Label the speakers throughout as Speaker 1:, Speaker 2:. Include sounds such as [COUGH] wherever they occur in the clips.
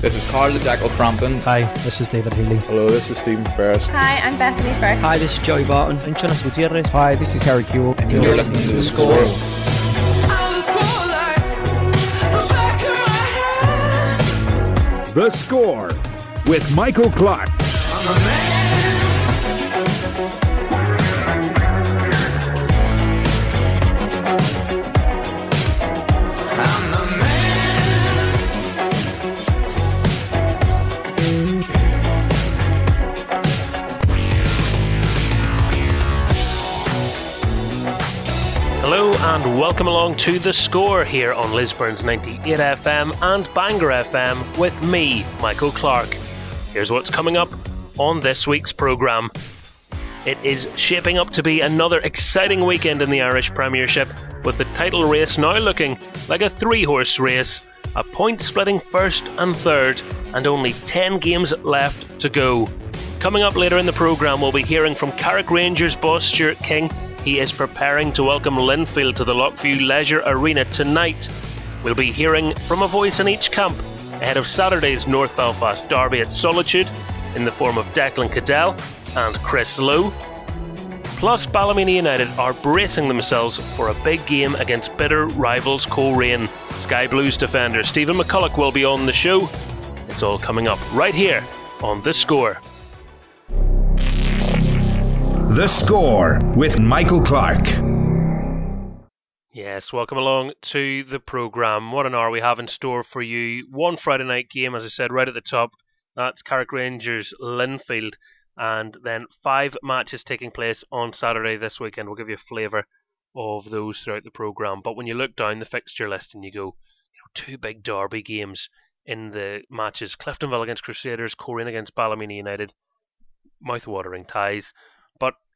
Speaker 1: This is Carl the Jackal Frampton.
Speaker 2: Hi, this is David Healy.
Speaker 3: Hello, this is Stephen Ferris.
Speaker 4: Hi, I'm Bethany Firth.
Speaker 5: Hi, this is Joey Barton.
Speaker 2: I'm Jonas Gutierrez.
Speaker 6: Hi, this is Harry Kewell.
Speaker 1: And you're, you're listening, listening, to The Score.
Speaker 7: The Score with Michael Clark.
Speaker 8: And welcome along to The Score here on Lisburn's 98 FM and Bangor FM with me, Michael Clark. Here's what's coming up on this week's programme. It is shaping up to be another exciting weekend in the Irish Premiership, with the title race now looking like a three horse race, a point splitting first and third, and only 10 games left to go. Coming up later in the programme, we'll be hearing from Carrick Rangers boss Stuart King he is preparing to welcome Linfield to the Loughview Leisure Arena tonight. We'll be hearing from a voice in each camp ahead of Saturday's North Belfast Derby at Solitude in the form of Declan Caddell and Kris Lowe. Plus, Ballymena United are bracing themselves for a big game against bitter rivals Coleraine. Sky Blues defender Steven McCullough will be on the show. It's all coming up right here on The Score.
Speaker 7: The Score with Michael Clark.
Speaker 8: Yes, welcome along to the programme. What an hour we have in store for you. One Friday night game, as I said, right at the top. That's Carrick Rangers Linfield. And then five matches taking place on Saturday this weekend. We'll give you a flavour of those throughout the programme. But when you look down the fixture list and you go, you know, two big derby games in the matches Cliftonville against Crusaders, Coleraine against Ballymena United, mouth-watering ties.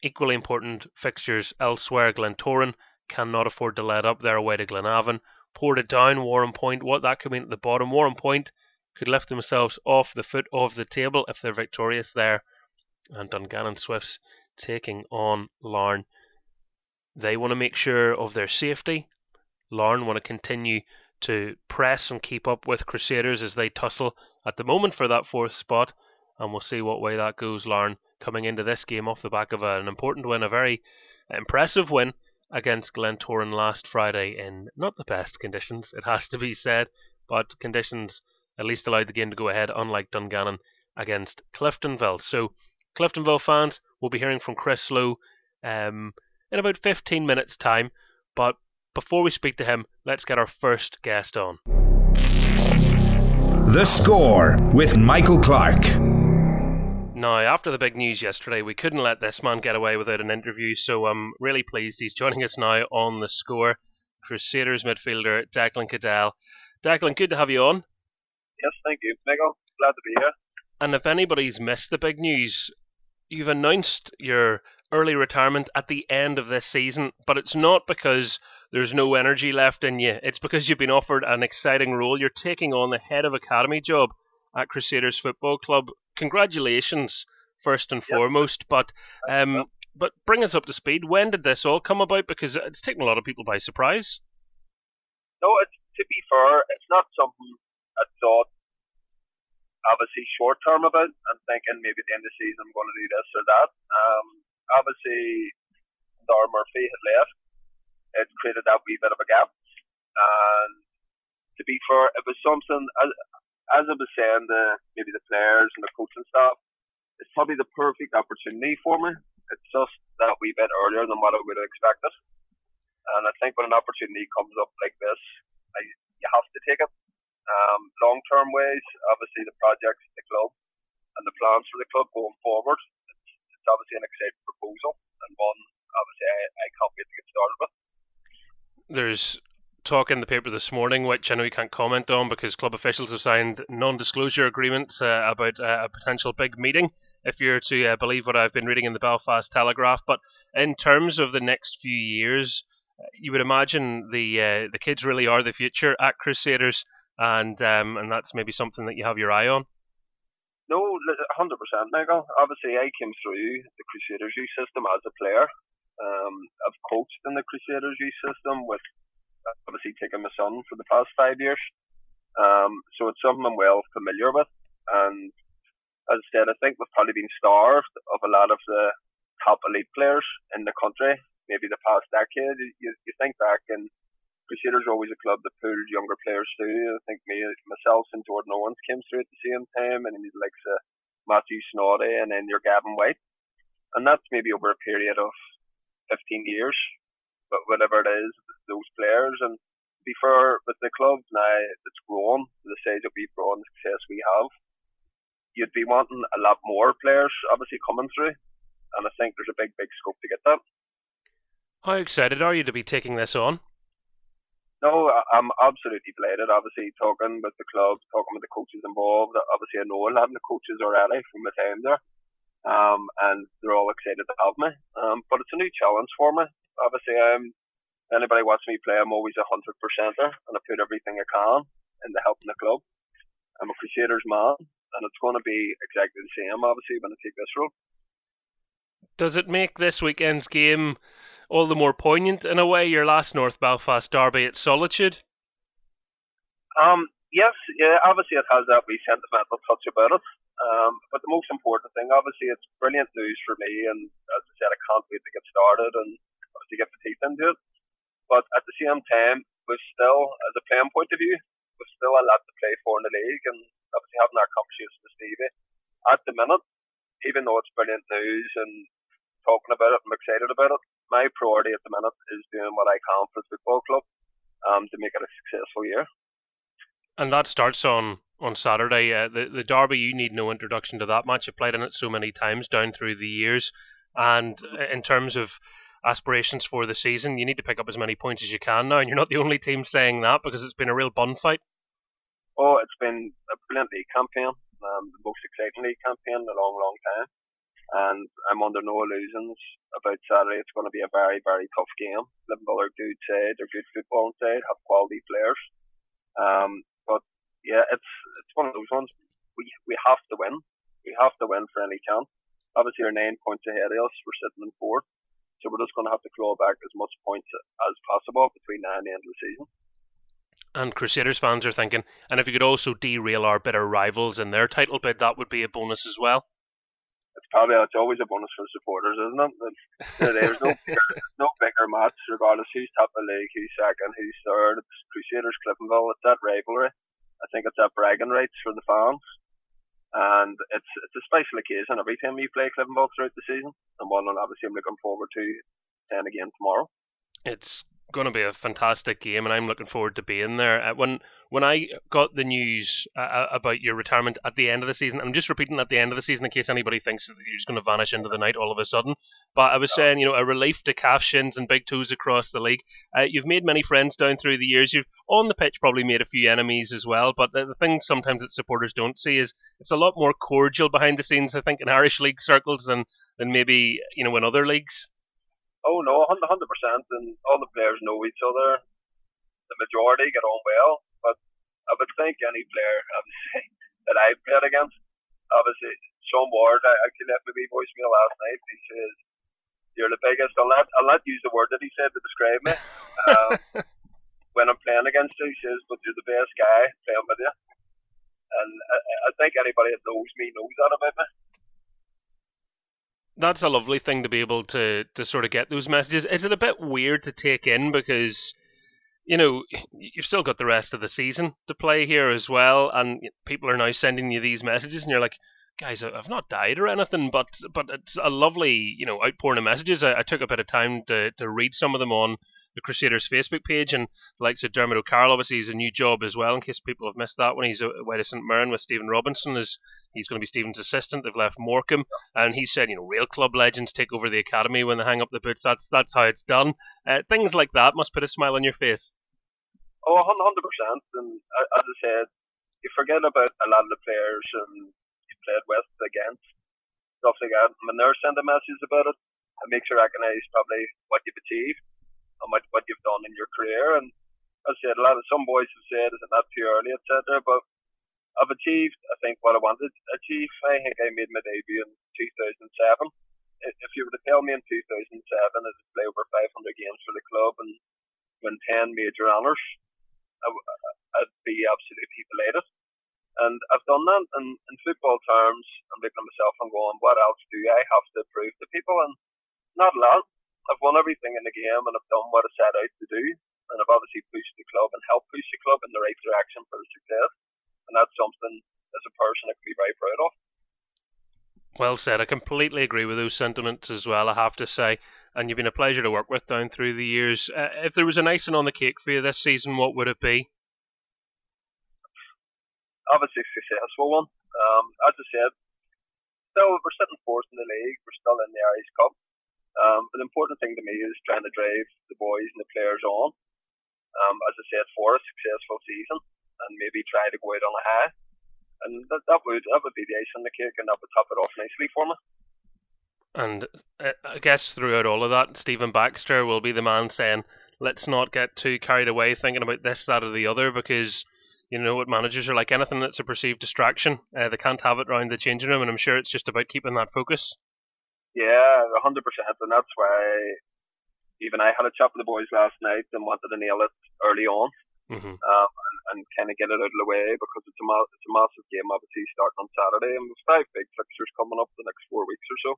Speaker 8: Equally important fixtures elsewhere. Glentoran cannot afford to let up. They're away to Glenavon. Portadown, Warrenpoint. What that could mean at the bottom. Warrenpoint could lift themselves off the foot of the table if they're victorious there. And Dungannon Swifts taking on Larne. They want to make sure of their safety. Larne want to continue to press and keep up with Crusaders as they tussle at the moment for that fourth spot. And we'll see what way that goes. Larne coming into this game off the back of an important win, a very impressive win against Glentoran last Friday in not the best conditions, it has to be said, but conditions at least allowed the game to go ahead, unlike Dungannon against Cliftonville. So, Cliftonville fans will be hearing from Kris Lowe um, in about 15 minutes' time, but before we speak to him, let's get our first guest on.
Speaker 7: The Score with Michael Clark.
Speaker 8: Now, after the big news yesterday, we couldn't let this man get away without an interview, so I'm really pleased he's joining us now on the score. Crusaders midfielder Declan Caddell. Declan, good to have you on.
Speaker 9: Yes, thank you, Michael. Glad to be here.
Speaker 8: And if anybody's missed the big news, you've announced your early retirement at the end of this season, but it's not because there's no energy left in you. It's because you've been offered an exciting role. You're taking on the head of academy job at Crusaders Football Club. Congratulations, first and yep. foremost. But um, but bring us up to speed. When did this all come about? Because it's taken a lot of people by surprise.
Speaker 9: No, it's, to be fair, it's not something I thought obviously short term about and thinking maybe at the end of the season I'm going to do this or that. Um, obviously, Dar Murphy had left. It created that wee bit of a gap. And to be fair, it was something, as I was saying to maybe the players and the coaching staff, it's probably the perfect opportunity for me. It's just that wee bit earlier than what I would have expected. And I think when an opportunity comes up like this, I, you have to take it. Um, long term ways, obviously the projects, the club, and the plans for the club going forward. It's, it's obviously an exciting proposal and one obviously I, I can't wait to get started with.
Speaker 8: There's talk in the paper this morning, which I know you can't comment on because club officials have signed non-disclosure agreements uh, about uh, a potential big meeting. If you're to uh, believe what I've been reading in the Belfast Telegraph, but in terms of the next few years, uh, you would imagine the uh, the kids really are the future at Crusaders, and um, and that's maybe something that you have your eye on.
Speaker 9: No, hundred percent, Michael. Obviously, I came through the Crusaders system as a player. Um, I've coached in the Crusaders system with obviously taking my son for the past five years. Um, so it's something I'm well familiar with. And as I said, I think we've probably been starved of a lot of the top elite players in the country, maybe the past decade. You, you think back and Crusaders are always a club that pulled younger players through. I think me, myself and Jordan Owens came through at the same time, and then like uh, Matthew Snoddy, and then your Gavin Whyte. And that's maybe over a period of 15 years, but whatever it is, those players. And to be fair, with the club now that's grown, the size that we've grown, the success we have, you'd be wanting a lot more players obviously coming through. And I think there's a big, big scope to get that.
Speaker 8: How excited are you to be taking this on?
Speaker 9: No, I'm absolutely delighted. Obviously, talking with the club, talking with the coaches involved. Obviously, I know a lot of the coaches already from my time there, um, and they're all excited to have me. Um, but it's a new challenge for me. Obviously, um, anybody watch me play, I'm always a hundred percenter, and I put everything I can into helping the club. I'm a Crusaders man, and it's going to be exactly the same. Obviously, when I take this role.
Speaker 8: Does it make this weekend's game all the more poignant in a way, your last North Belfast derby at Solitude?
Speaker 9: Um, yes, yeah, obviously it has that wee sentimental touch about it. Um, but the most important thing, obviously, it's brilliant news for me, and as I said, I can't wait to get started and to get the teeth into it. But at the same time, we're still, as a playing point of view, we've still a lot to play for in the league, and obviously having our conversation with Stevie at the minute, even though it's brilliant news and talking about it, I'm excited about it my priority at the minute is doing what I can for the football club um, to make it a successful year.
Speaker 8: And that starts on on Saturday. Uh, the the derby, you need no introduction to that match. You've played in it so many times down through the years, and in terms of aspirations for the season, you need to pick up as many points as you can now. And you're not the only team saying that because it's been a real bun fight.
Speaker 9: Oh, it's been a brilliant league campaign, um, the most exciting league campaign in a long, long time and I'm under no illusions about Saturday. It's going to be a very, very tough game. Liverpool are good they're good football side, have quality players. Um, but yeah, it's it's one of those ones. We we have to win. We have to win for any chance. Obviously, we're nine points ahead of us. We're sitting in fourth, so we're just going to have to claw back as much points as possible between now and the end of the season.
Speaker 8: And Crusaders fans are thinking, and if you could also derail our bitter rivals in their title bid, that would be a bonus as well
Speaker 9: it's probably it's always a bonus for the supporters, isn't it? There's no bigger, [LAUGHS] no bigger match, regardless who's top of the league, who's second, who's third. It's Crusaders Cliftonville. It's that rivalry. I think it's that bragging rights for the fans, and it's it's a special occasion every time we play Cliftonville throughout the season, and one obviously I'm looking forward to playing again tomorrow.
Speaker 8: It's going to be a fantastic game, and I'm looking forward to being there. Uh, when when I got the news uh, uh, about your retirement at the end of the season, I'm just repeating at the end of the season in case anybody thinks that you're just going to vanish into the night all of a sudden. But I was saying, you know, a relief to calf shins and big toes across the league. Uh, you've made many friends down through the years. You've on the pitch probably made a few enemies as well. But the, the thing sometimes that supporters don't see is it's a lot more cordial behind the scenes. I think in Irish league circles than than maybe you know in other leagues.
Speaker 9: Oh no, hundred percent, and all the players know each other. The majority get on well, but I would think any player, [LAUGHS] obviously, that I played against, obviously, Sean Ward, I actually left me be voicemail last night. He says, "You're the biggest." I'll not, I'll not use the word that he said to describe me. Um, [LAUGHS] when I'm playing against you, he says, "But you're the best guy playing with you." And I, I think anybody that knows me knows that about me
Speaker 8: that's a lovely thing to be able to to sort of get those messages. Is it a bit weird to take in because you know you've still got the rest of the season to play here as well, and people are now sending you these messages, and you're like, guys, I've not died or anything, but but it's a lovely you know outpouring of messages. I, I took a bit of time to to read some of them on the Crusaders Facebook page, and the likes of Diarmuid O'Carroll, obviously, he's a new job as well. In case people have missed that one, he's away to St Mirren with Stephen Robinson. Is he's going to be Stephen's assistant? They've left Morecambe, and he said, you know, real club legends take over the academy when they hang up the boots. That's that's how it's done. Uh, things like that must put a smile on your face.
Speaker 9: Oh, 100%. And as I said, you forget about a lot of the players and played with against stuff like that. When they're sending messages about it, it makes you recognise probably what you've achieved and what, what you've done in your career. And as I said, a lot of some boys have said, is it not too early, etc. But I've achieved, I think, what I wanted to achieve. I think I made my debut in 2007. If you were to tell me in 2007 I would play over 500 games for the club and win 10 major honours, I'd be absolutely delighted. And I've done that in, in football terms. I'm looking at myself and going, what else do I have to prove to people? And not a lot. I've won everything in the game and I've done what I set out to do. And I've obviously pushed the club and helped push the club in the right direction for success. And that's something as a person I can be very proud of.
Speaker 8: Well said. I completely agree with those sentiments as well, I have to say. And you've been a pleasure to work with down through the years. Uh, if there was an icing on the cake for you this season, what would it be?
Speaker 9: Obviously, successful one. Um, as I said, still we're sitting fourth in the league. We're still in the Irish Cup. Um, but the important thing to me is trying to drive the boys and the players on. Um, as I said, for a successful season, and maybe try to go out on a high and that, that would that would be the ice on the cake, and that would top it off nicely for me.
Speaker 8: And uh, I guess throughout all of that, Stephen Baxter will be the man saying, "Let's not get too carried away thinking about this, that, or the other," because you know what managers are like. Anything that's a perceived distraction, uh, they can't have it around the changing room, and I'm sure it's just about keeping that focus.
Speaker 9: Yeah, hundred percent, and that's why even I had a chat with the boys last night and wanted to nail it early on.
Speaker 8: Mm-hmm.
Speaker 9: Um, and, and kind of get it out of the way because it's a ma- it's a massive game obviously starting on Saturday and there's five big fixtures coming up the next four weeks or so.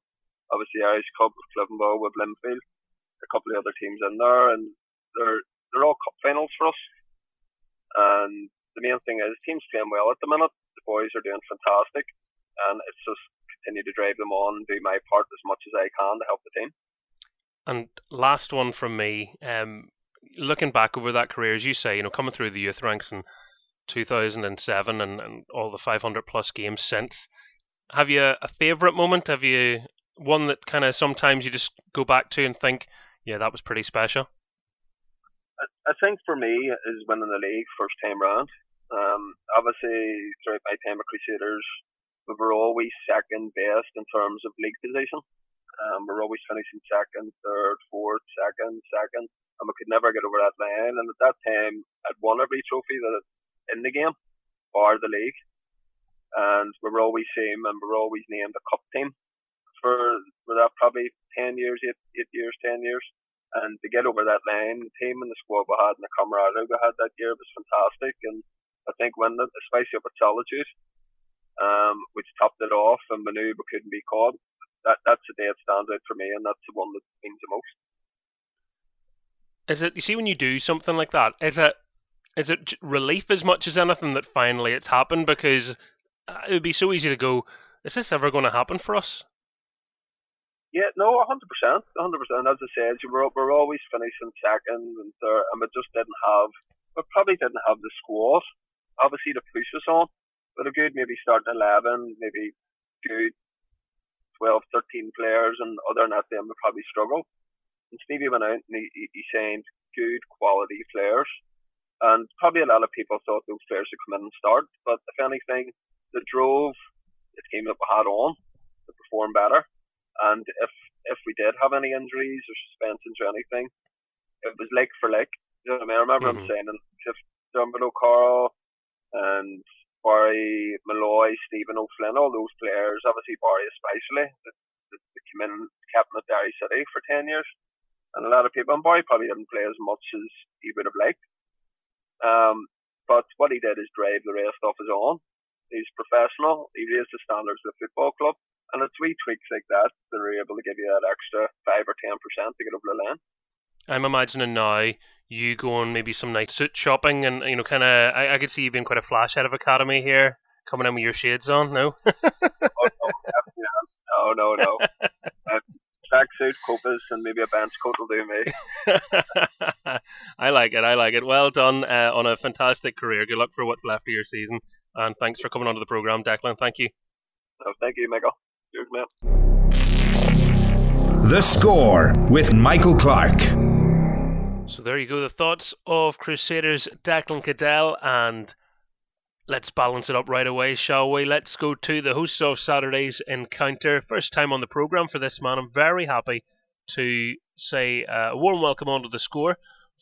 Speaker 9: Obviously Irish Cup with Cliftonville with Linfield, a couple of other teams in there and they're they're all cup finals for us. And the main thing is teams playing well at the minute. The boys are doing fantastic and it's just continue to drive them on do my part as much as I can to help the team.
Speaker 8: And last one from me. Um, looking back over that career, as you say, you know, coming through the youth ranks in 2007 and, and all the 500 plus games since, have you a favourite moment? Have you one that kind of sometimes you just go back to and think, yeah, that was pretty special?
Speaker 9: I, think for me is winning the league first time round. Um, obviously, throughout my time at Crusaders, we were always second best in terms of league position. Um, we are always finishing second, third, fourth, second, second and we could never get over that line. And at that time, I'd won every trophy that in the game or the league, and we were always same, and we were always named a cup team for for that probably ten years, eight eight years, ten years. And to get over that line, the team and the squad we had and the camaraderie we had that year was fantastic. And I think when the, especially up at Solitude, um, which topped it off, and we knew we couldn't be caught. That that's the day it stands out for me, and that's the one that means the most
Speaker 8: is it you see when you do something like that is it is it relief as much as anything that finally it's happened because uh, it would be so easy to go is this ever going to happen for us
Speaker 9: yeah no 100% 100% as I said we're, we're always finishing second and third and we just didn't have we probably didn't have the squad obviously to push us on but a good maybe starting 11 maybe good 12 13 players and other than that then we probably struggle and Stevie went out and he, he signed good quality players. And probably a lot of people thought those players would come in and start. But if anything, they drove the team that we had on to perform better. And if if we did have any injuries or suspensions or anything, it was leg for leg. You know what I mean? I remember mm-hmm. him saying, and if Diarmuid O'Carroll and Barry Molloy, Stephen O'Flynn, all those players, obviously Barry especially, that, that, that came in captain of Derry City for 10 years and a lot of people, and Boy probably didn't play as much as he would have liked. Um, but what he did is drive the rest off his own. He's professional. He raised the standards of the football club, and it's wee tweaks like that that are able to give you that extra five or ten percent to get over the line.
Speaker 8: I'm imagining now you going maybe some night suit shopping, and you know, kind of. I, I could see you being quite a flash out of academy here, coming in with your shades on. No. [LAUGHS]
Speaker 9: oh, no, no, no, [LAUGHS] no. Uh, tracksuit, copas, and maybe a bench coat will do
Speaker 8: me. [LAUGHS] I like it. I like it. Well done uh, on a fantastic career. Good luck for what's left of your season, and thanks for coming onto the program, Declan. Thank you.
Speaker 9: Oh, thank you, Michael. Cheers, man.
Speaker 7: The score with Michael Clark.
Speaker 8: So there you go. The thoughts of Crusaders Declan Caddell and Let's balance it up right away, shall we? Let's go to the hosts of Saturday's encounter. First time on the programme for this man. I'm very happy to say uh, a warm welcome onto the score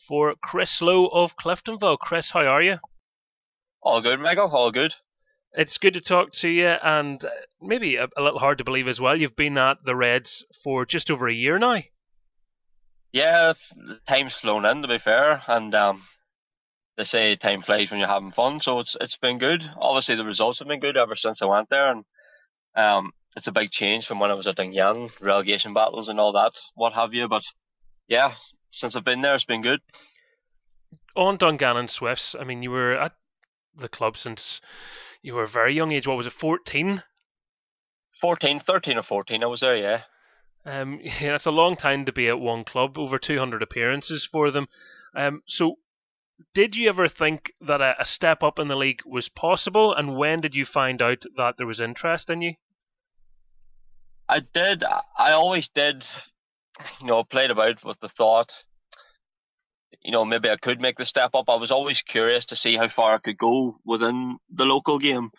Speaker 8: for Kris Lowe of Cliftonville. Kris, how are you?
Speaker 3: All good, Michael. All good.
Speaker 8: It's good to talk to you, and uh, maybe a, a little hard to believe as well. You've been at the Reds for just over a year now.
Speaker 3: Yeah, time's flown in, to be fair, and um, they say time flies when you're having fun. So it's it's been good. Obviously, the results have been good ever since I went there, and um, it's a big change from when I was at Dungannon, relegation battles and all that, what have you. But yeah, since I've been there, it's been good.
Speaker 8: On Dungannon Swifts, I mean, you were at the club since you were a very young age. What was it, 14?
Speaker 3: 14, 13 or 14, I was there, yeah.
Speaker 8: Um, [LAUGHS] yeah, it's a long time to be at one club, over 200 appearances for them. Um, so, did you ever think that a, a step up in the league was possible, and when did you find out that there was interest in you?
Speaker 3: I did. I always did. You know, played about with the thought. You know, maybe I could make the step up. I was always curious to see how far I could go within the local game,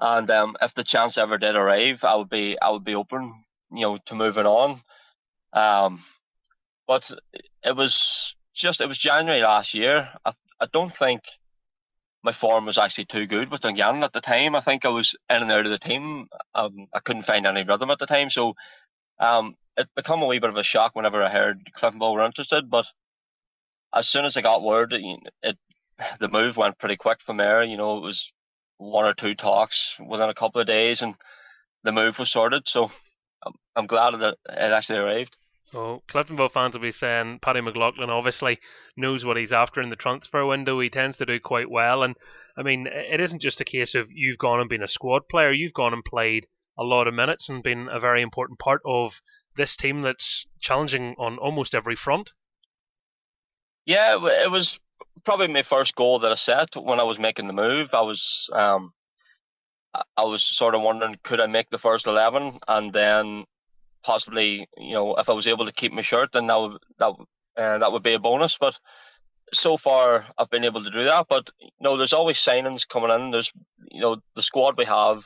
Speaker 3: and um, if the chance ever did arrive, I would be I would be open. You know, to moving on. Um, but it was just it was January last year. I I don't think my form was actually too good with Dungannon at the time. I think I was in and out of the team. Um, I couldn't find any rhythm at the time, so um, it became a wee bit of a shock whenever I heard Cliftonville were interested. But as soon as I got word, it, it [SIGHS] the move went pretty quick from there. You know, it was one or two talks within a couple of days, and the move was sorted. So I'm, I'm glad that it actually arrived.
Speaker 8: So Cliftonville fans will be saying Paddy McLaughlin obviously knows what he's after in the transfer window. He tends to do quite well, and I mean it isn't just a case of you've gone and been a squad player. You've gone and played a lot of minutes and been a very important part of this team that's challenging on almost every front.
Speaker 3: Yeah, it was probably my first goal that I set when I was making the move. I was um, I was sort of wondering could I make the first eleven, and then possibly, you know, if I was able to keep my shirt, then that would that uh, that would be a bonus. But so far, I've been able to do that. But you know, there's always signings coming in. There's, you know, the squad we have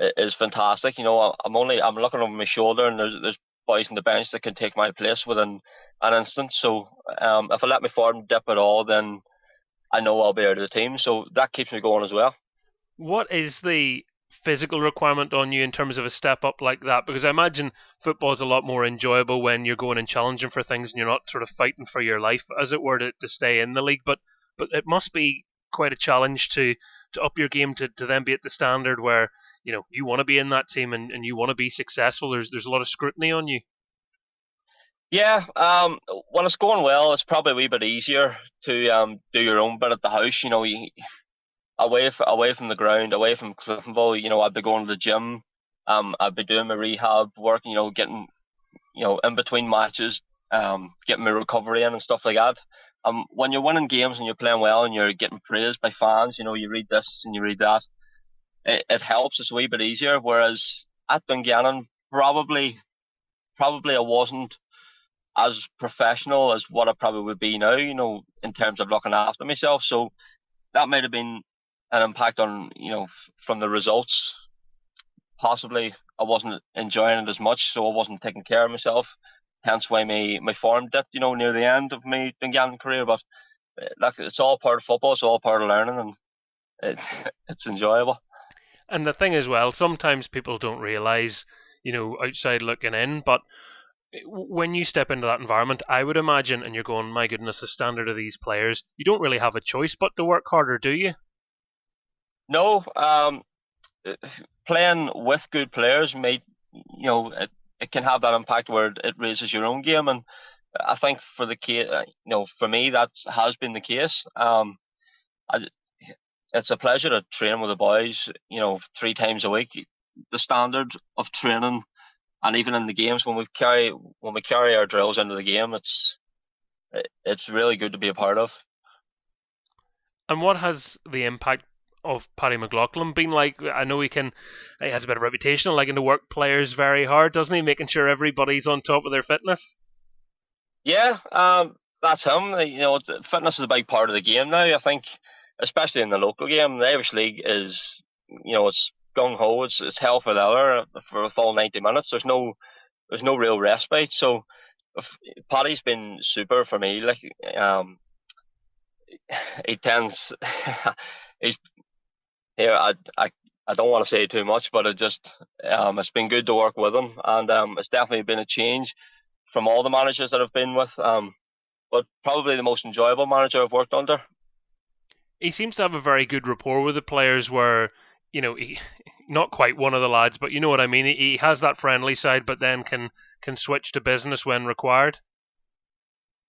Speaker 3: is fantastic. You know, I'm only I'm looking over my shoulder, and there's there's boys in the bench that can take my place within an instant. So um, if I let my form dip at all, then I know I'll be out of the team. So that keeps me going as well.
Speaker 8: What is the physical requirement on you in terms of a step up like that? Because I imagine football is a lot more enjoyable when you're going and challenging for things and you're not sort of fighting for your life, as it were, to, to stay in the league. But but it must be quite a challenge to to up your game to, to then be at the standard where you know you want to be in that team and, and you want to be successful. There's there's a lot of scrutiny on you.
Speaker 3: Yeah, um, when it's going well, it's probably a wee bit easier to um, do your own bit at the house. You know, you, away from away from the ground, away from Cliftonville, you know, I'd be going to the gym. Um, I'd be doing my rehab work, you know, getting, you know, in between matches, um, getting my recovery in and stuff like that. Um, when you're winning games and you're playing well and you're getting praised by fans, you know, you read this and you read that, it, it helps. It's a wee bit easier. Whereas at Dungannon, probably, probably I wasn't as professional as what I probably would be now, you know, in terms of looking after myself. So that might have been an impact on you know from the results. Possibly I wasn't enjoying it as much, so I wasn't taking care of myself. Hence why my, my form dipped, you know, near the end of my Dungannon career. But eh, like it's all part of football, it's all part of learning, and it, [LAUGHS] it's enjoyable.
Speaker 8: And the thing as well, sometimes people don't realise, you know, outside looking in, but when you step into that environment, I would imagine, and you're going, my goodness, the standard of these players, you don't really have a choice but to work harder, do you?
Speaker 3: No, um, playing with good players may, you know, it, it can have that impact where it raises your own game, and I think for the case, uh, you know, for me that has been the case. Um, I, it's a pleasure to train with the boys, you know, three times a week. The standard of training, and even in the games when we carry when we carry our drills into the game, it's it's really good to be a part of.
Speaker 8: And what has the impact of Paddy McLaughlin being like? I know he can, he has a bit of reputation liking to work players very hard, doesn't he? Making sure everybody's on top of their fitness.
Speaker 3: Yeah, um, that's him. You know, fitness is a big part of the game now. I think, especially in the local game, the Irish League is, you know, it's gung ho. It's it's hell for leather for a full ninety minutes. There's no there's no real respite. So, Paddy's been super for me. Like, um, [SIGHS] he tends [LAUGHS] he's here, I, I, I don't want to say too much, but it just, um, it's been good to work with him, and um, it's definitely been a change from all the managers that I've been with. Um, but probably the most enjoyable manager I've worked under.
Speaker 8: he seems to have a very good rapport with the players. Where you know he [LAUGHS] not quite one of the lads, but you know what I mean. He, he has that friendly side, but then can can switch to business when required.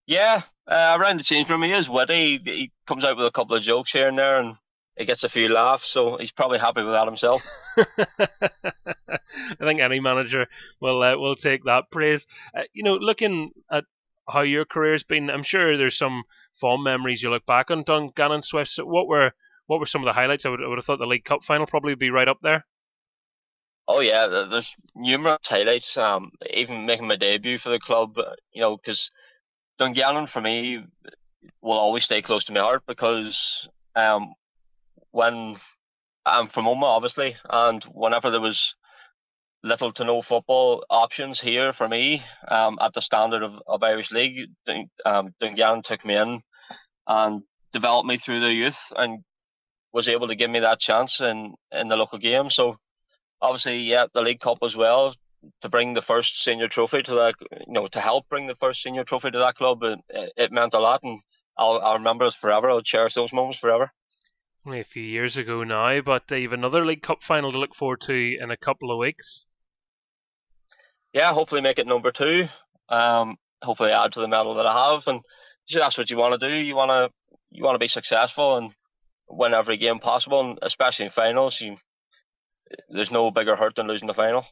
Speaker 3: Yeah, uh, around the change room, he is witty. He comes out with a couple of jokes here and there, and he gets a few laughs. So he's probably happy with that himself. [LAUGHS]
Speaker 8: I think any manager will uh, will take that praise. Uh, you know, looking at how your career's been, I'm sure there's some fond memories you look back on Dungannon Swifts. What were what were some of the highlights? I would, I would have thought the League Cup final probably would be right up there.
Speaker 3: Oh yeah, there's numerous highlights. Um, even making my debut for the club, you know, because Dungannon for me will always stay close to my heart because um, when I'm from Omagh, obviously, and whenever there was little to no football options here for me um, at the standard of, of Irish League, um, Dungannon took me in and developed me through the youth and was able to give me that chance in, in the local game. So obviously, yeah, the League Cup as well to bring the first senior trophy to that, you know, to help bring the first senior trophy to that club, it, it meant a lot, and I'll, I'll remember it forever. I'll cherish those moments forever.
Speaker 8: Only a few years ago now, but uh, you've another League Cup final to look forward to in a couple of weeks.
Speaker 3: Yeah, hopefully make it number two. Um, hopefully add to the medal that I have, and that's what you want to do. You want to you want to be successful and win every game possible, and especially in finals. You, there's no bigger hurt than losing the final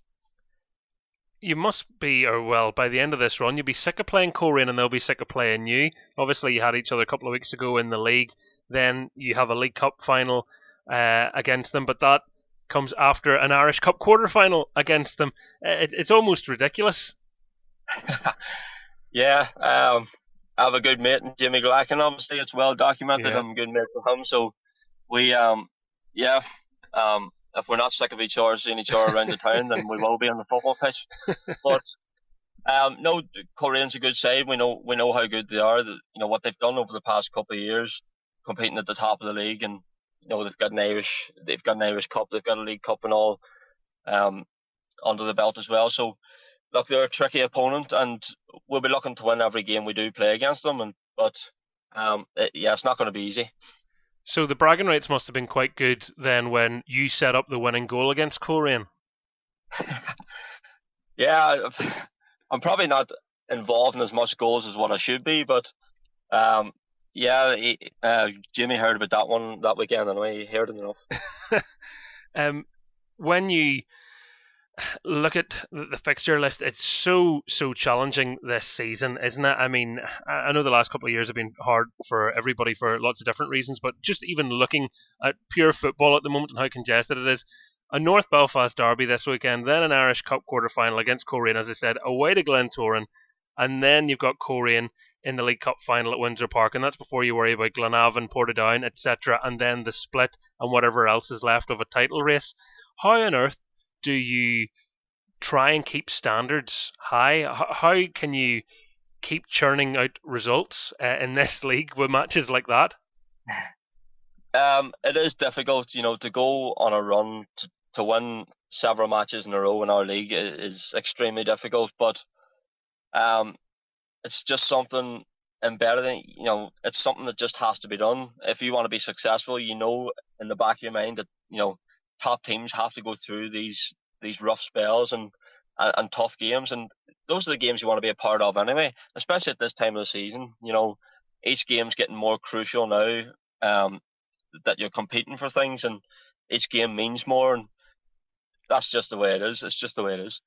Speaker 8: you must be, or well, by the end of this run, you'll be sick of playing Coleraine and they'll be sick of playing you. Obviously, you had each other a couple of weeks ago in the league. Then you have a League Cup final uh, against them, but that comes after an Irish Cup quarter final against them. Uh, it, it's almost ridiculous. [LAUGHS]
Speaker 3: yeah, um, I have a good mate in Jimmy Glackin. Obviously, it's well documented. Yeah. I'm a good mate with him, so we, um, yeah, um, if we're not sick of each other seeing each other around the town, then we will be on the football pitch. [LAUGHS] But um, no, Coleraine's a good side. We know we know how good they are. you know what they've done over the past couple of years, competing at the top of the league, and you know they've got an Irish, they've got an Irish Cup, they've got a League Cup and all um, under the belt as well. So look, they're a tricky opponent, and we'll be looking to win every game we do play against them. And but um, it, yeah, it's not going to be easy.
Speaker 8: So the bragging rights must have been quite good then when you set up the winning goal against Coleraine. [LAUGHS]
Speaker 3: yeah, I'm probably not involved in as much goals as what I should be, but um, yeah, he, uh, Jimmy heard about that one that weekend, and I heard it enough. [LAUGHS]
Speaker 8: um, when you look at the fixture list, it's so so challenging this season, isn't it? I mean, I know the last couple of years have been hard for everybody for lots of different reasons, but just even looking at pure football at the moment and how congested it is, a North Belfast derby this weekend, then an Irish Cup quarter final against Coleraine, as I said, away to Glentoran, and then you've got Coleraine in the League Cup final at Windsor Park, and that's before you worry about Glenavon, Portadown, etc., and then the split and whatever else is left of a title race. How on earth do you try and keep standards high? How can you keep churning out results uh, in this [LAUGHS] league with matches like that?
Speaker 3: Um, it is difficult, you know, to go on a run to, to win several matches in a row in our league is extremely difficult. But um, it's just something embedded, you know, it's something that just has to be done. If you want to be successful, you know, in the back of your mind that you know top teams have to go through these these rough spells and, and, and tough games, and those are the games you want to be a part of anyway. Especially at this time of the season, you know, each game's getting more crucial now. Um, that you're competing for things, and each game means more, and that's just the way it is. It's just the way it is.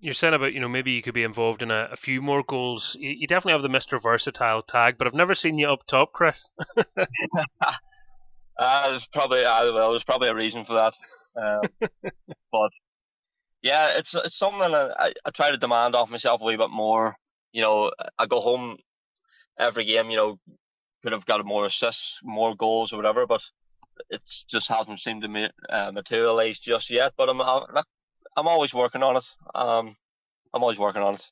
Speaker 8: You're saying about you know maybe you could be involved in a, a few more goals. You, you, definitely have the Mister Versatile tag, but I've never seen you up top, Kris. [LAUGHS]
Speaker 3: Uh, there's probably well, there's probably a reason for that. Um, [LAUGHS] but yeah, it's it's something I, I try to demand off myself a wee bit more. You know, I go home every game. You know, could have got more assists, more goals, or whatever, but it just hasn't seemed to uh, materialize just yet. But I'm I'm always working on it. Um, I'm always working on it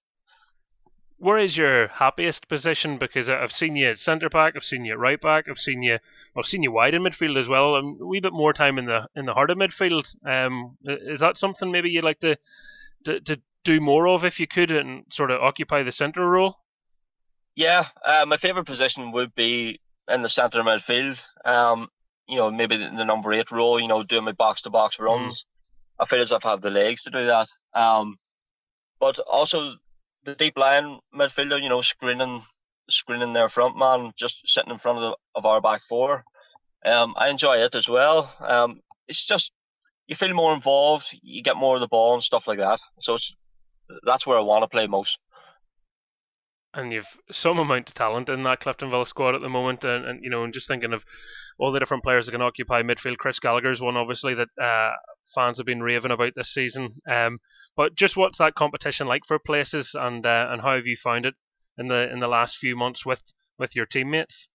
Speaker 8: where is your happiest position? Because I've seen you at centre back, I've seen you at right back, I've seen you, I've seen you wide in midfield as well. Um, a wee bit more time in the in the heart of midfield. Um, is that something maybe you'd like to, to to do more of if you could, and sort of occupy the centre role?
Speaker 3: Yeah, uh, my favourite position would be in the centre of midfield. Um, you know, maybe the, the number eight role. You know, doing my box to box runs. I feel as if I have the legs to do that. Um, but also the deep line midfielder. You know, screening screening their front man, just sitting in front of the, of our back four. Um, I enjoy it as well. Um, it's just you feel more involved, you get more of the ball and stuff like that. So it's that's where I want to play most.
Speaker 8: And you've some amount of talent in that Cliftonville squad at the moment, and, and you know, and just thinking of all the different players that can occupy midfield. Chris Gallagher's one, obviously, that uh, fans have been raving about this season. Um, but just what's that competition like for places, and uh, and how have you found it in the in the last few months with with your teammates?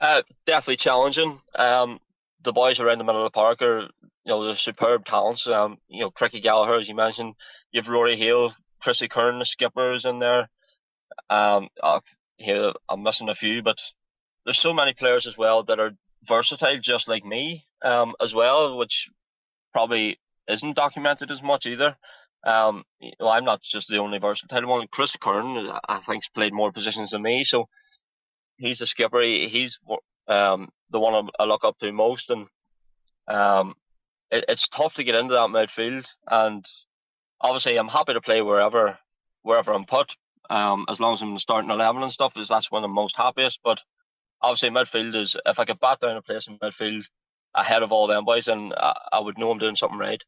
Speaker 3: Uh, definitely challenging. Um, the boys around the middle of the park are, you know, they're superb talents. Um, you know, Cricky Gallagher, as you mentioned, you've Rory Hale, Chrissy Curran, the skippers in there. Um, uh, here I'm missing a few, but there's so many players as well that are versatile, just like me, um, as well, which probably isn't documented as much either. Um, you know, I'm not just the only versatile one. Chris Curran, I think's played more positions than me, so he's a skipper. He, he's um, the one I look up to most, and um, it, it's tough to get into that midfield. And obviously, I'm happy to play wherever wherever I'm put, um, as long as I'm starting eleven and stuff. Is that's when I'm most happiest. But obviously, midfield is if I could bat down a place in midfield ahead of all them boys, and I, I would know I'm doing something right.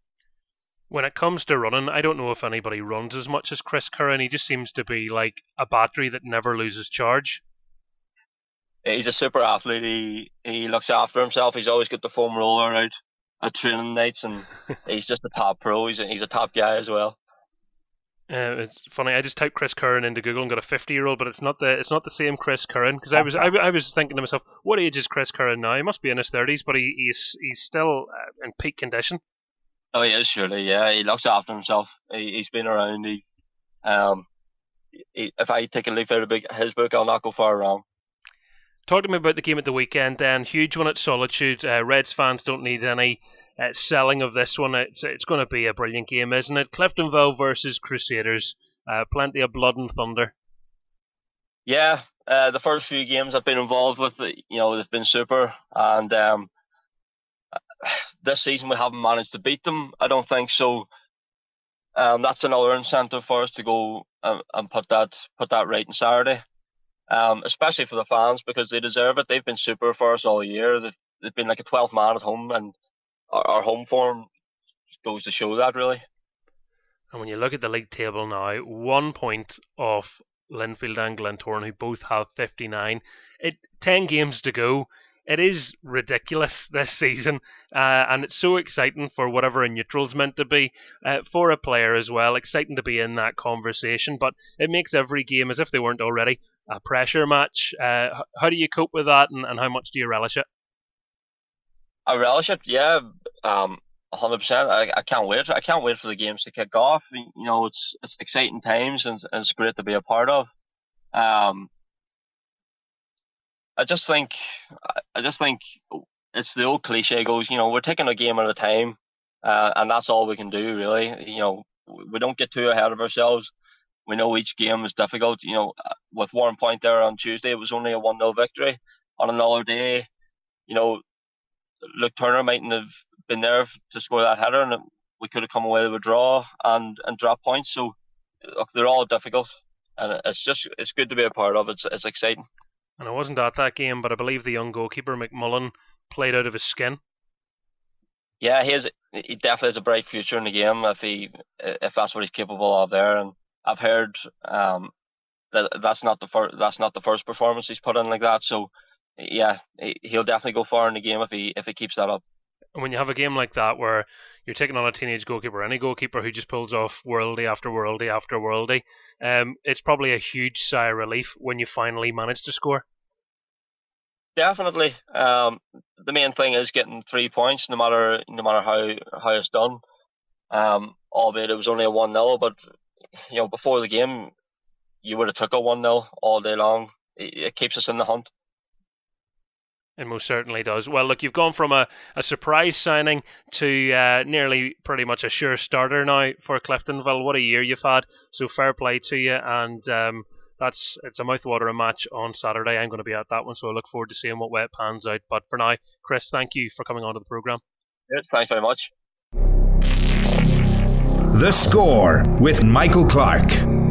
Speaker 8: When it comes to running, I don't know if anybody runs as much as Chris Curran. He just seems to be like a battery that never loses charge
Speaker 3: he's a super athlete. He he looks after himself. He's always got the foam roller out at training nights, and [LAUGHS] he's just a top pro. He's a, he's a top guy as well.
Speaker 8: Uh, it's funny. I just typed Chris Curran into Google and got a 50 year old, but it's not the it's not the same Chris Curran because I was I, I, was thinking to myself, what age is Chris Curran now? He must be in his 30s, but he, he's he's still uh, in peak condition.
Speaker 3: Oh, he is surely. Yeah, he looks after himself. He, he's been around. He, um, he, if I take a leaf out of his book, I'll not go far wrong.
Speaker 8: Talk to me about the game at the weekend, then. Huge one at Solitude. Uh, Reds fans don't need any uh, selling of this one. It's it's going to be a brilliant game, isn't it? Cliftonville versus Crusaders. Uh, plenty of blood and thunder.
Speaker 3: Yeah, uh, the first few games I've been involved with, you know, they've been super. And um, [SIGHS] this season we haven't managed to beat them. I don't think so. Um, that's another incentive for us to go and, and put that put that right on Saturday um, especially for the fans because they deserve it. They've been super for us all year. They've, they've been like a 12 man at home, and our, our home form goes to show that really.
Speaker 8: And when you look at the league table now, one point off Linfield and Glentoran, who both have 59. It 10 games to go it is ridiculous this season, uh, and it's so exciting for whatever a neutral's meant to be uh, for a player as well. Exciting to be in that conversation, but it makes every game, as if they weren't already, a pressure match. Uh, how do you cope with that, and, and how much do you relish it?
Speaker 3: I relish it, yeah. Um, hundred percent. I, I can't wait. I can't wait for the games to kick off. You know, it's it's exciting times and, and it's great to be a part of. Um, I just think, I just think it's the old cliche goes, you know, we're taking a game at a time, uh, and that's all we can do really. You know, we don't get too ahead of ourselves. We know each game is difficult. You know, with one point there on Tuesday, it was only a one 0 victory. On another day, you know, Luke Turner mightn't have been there to score that header, and we could have come away with a draw and and drop points. So, look, they're all difficult, and it's just it's good to be a part of. It's it's exciting
Speaker 8: and I wasn't at that game, but I believe the young goalkeeper McMullen played out of his skin.
Speaker 3: Yeah, he has. He definitely has a bright future in the game if he if that's what he's capable of there. And I've heard um, that that's not the first that's not the first performance he's put in like that. So yeah, he'll definitely go far in the game if he if he keeps that up.
Speaker 8: And when you have a game like that where you're taking on a teenage goalkeeper, any goalkeeper who just pulls off worldy after worldy after worldy, um, it's probably a huge sigh of relief when you finally manage to score.
Speaker 3: Definitely. Um, the main thing is getting three points, no matter no matter how how it's done. Um, albeit it was only a one 0 but you know before the game, you would have took a one 0 all day long. It, it keeps us in the hunt.
Speaker 8: It most certainly does. Well, look, you've gone from a, a surprise signing to uh, nearly pretty much a sure starter now for Cliftonville. What a year you've had. So fair play to you. And um, that's it's a mouthwatering match on Saturday. I'm going to be at that one, so I look forward to seeing what way it pans out. But for now, Kris, thank you for coming on to the programme.
Speaker 3: Yes, thanks very much.
Speaker 7: The Score with Michael Clark.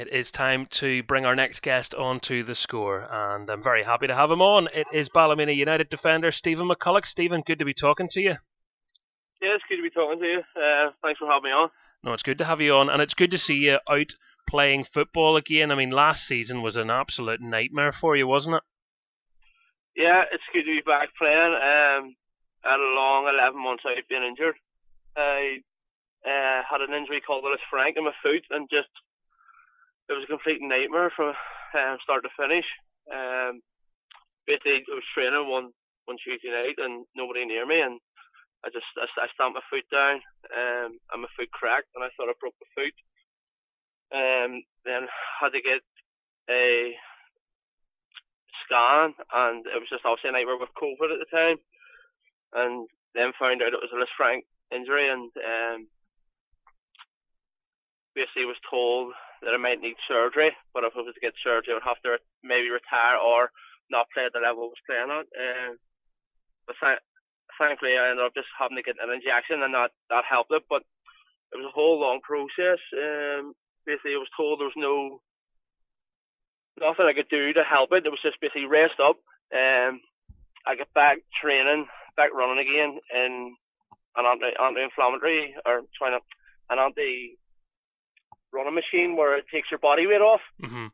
Speaker 8: It is time to bring our next guest on to the score, and I'm very happy to have him on. It is Ballymena United defender Steven McCullough. Steven, good to be talking to you.
Speaker 4: Yeah, it's good to be talking to you. Uh, thanks for having me on.
Speaker 8: No, it's good to have you on, and it's good to see you out playing football again. I mean, last season was an absolute nightmare for you, wasn't it?
Speaker 4: Yeah, it's good to be back playing. Um, I had a long 11 months out being injured. I uh, had an injury called Lisfranc frank in my foot, and just it was a complete nightmare from um, start to finish. Um, basically, I was training one one Tuesday night, and nobody near me, and I just I, I stamped my foot down, um, and my foot cracked, and I thought I broke my foot. Um, then had to get a scan, and it was just obviously a nightmare with COVID at the time, and then found out it was a Lisfranc injury, and um, basically was told that I might need surgery, but if I was to get surgery, I would have to maybe retire or not play at the level I was playing at. Um, but th- thankfully, I ended up just having to get an injection, and that that helped it. But it was a whole long process. Um, basically, I was told there was no nothing I could do to help it. It was just basically rest up. Um, I get back training, back running again in an anti anti-inflammatory or trying to an anti running machine where it takes your body weight off.
Speaker 8: Mm-hmm.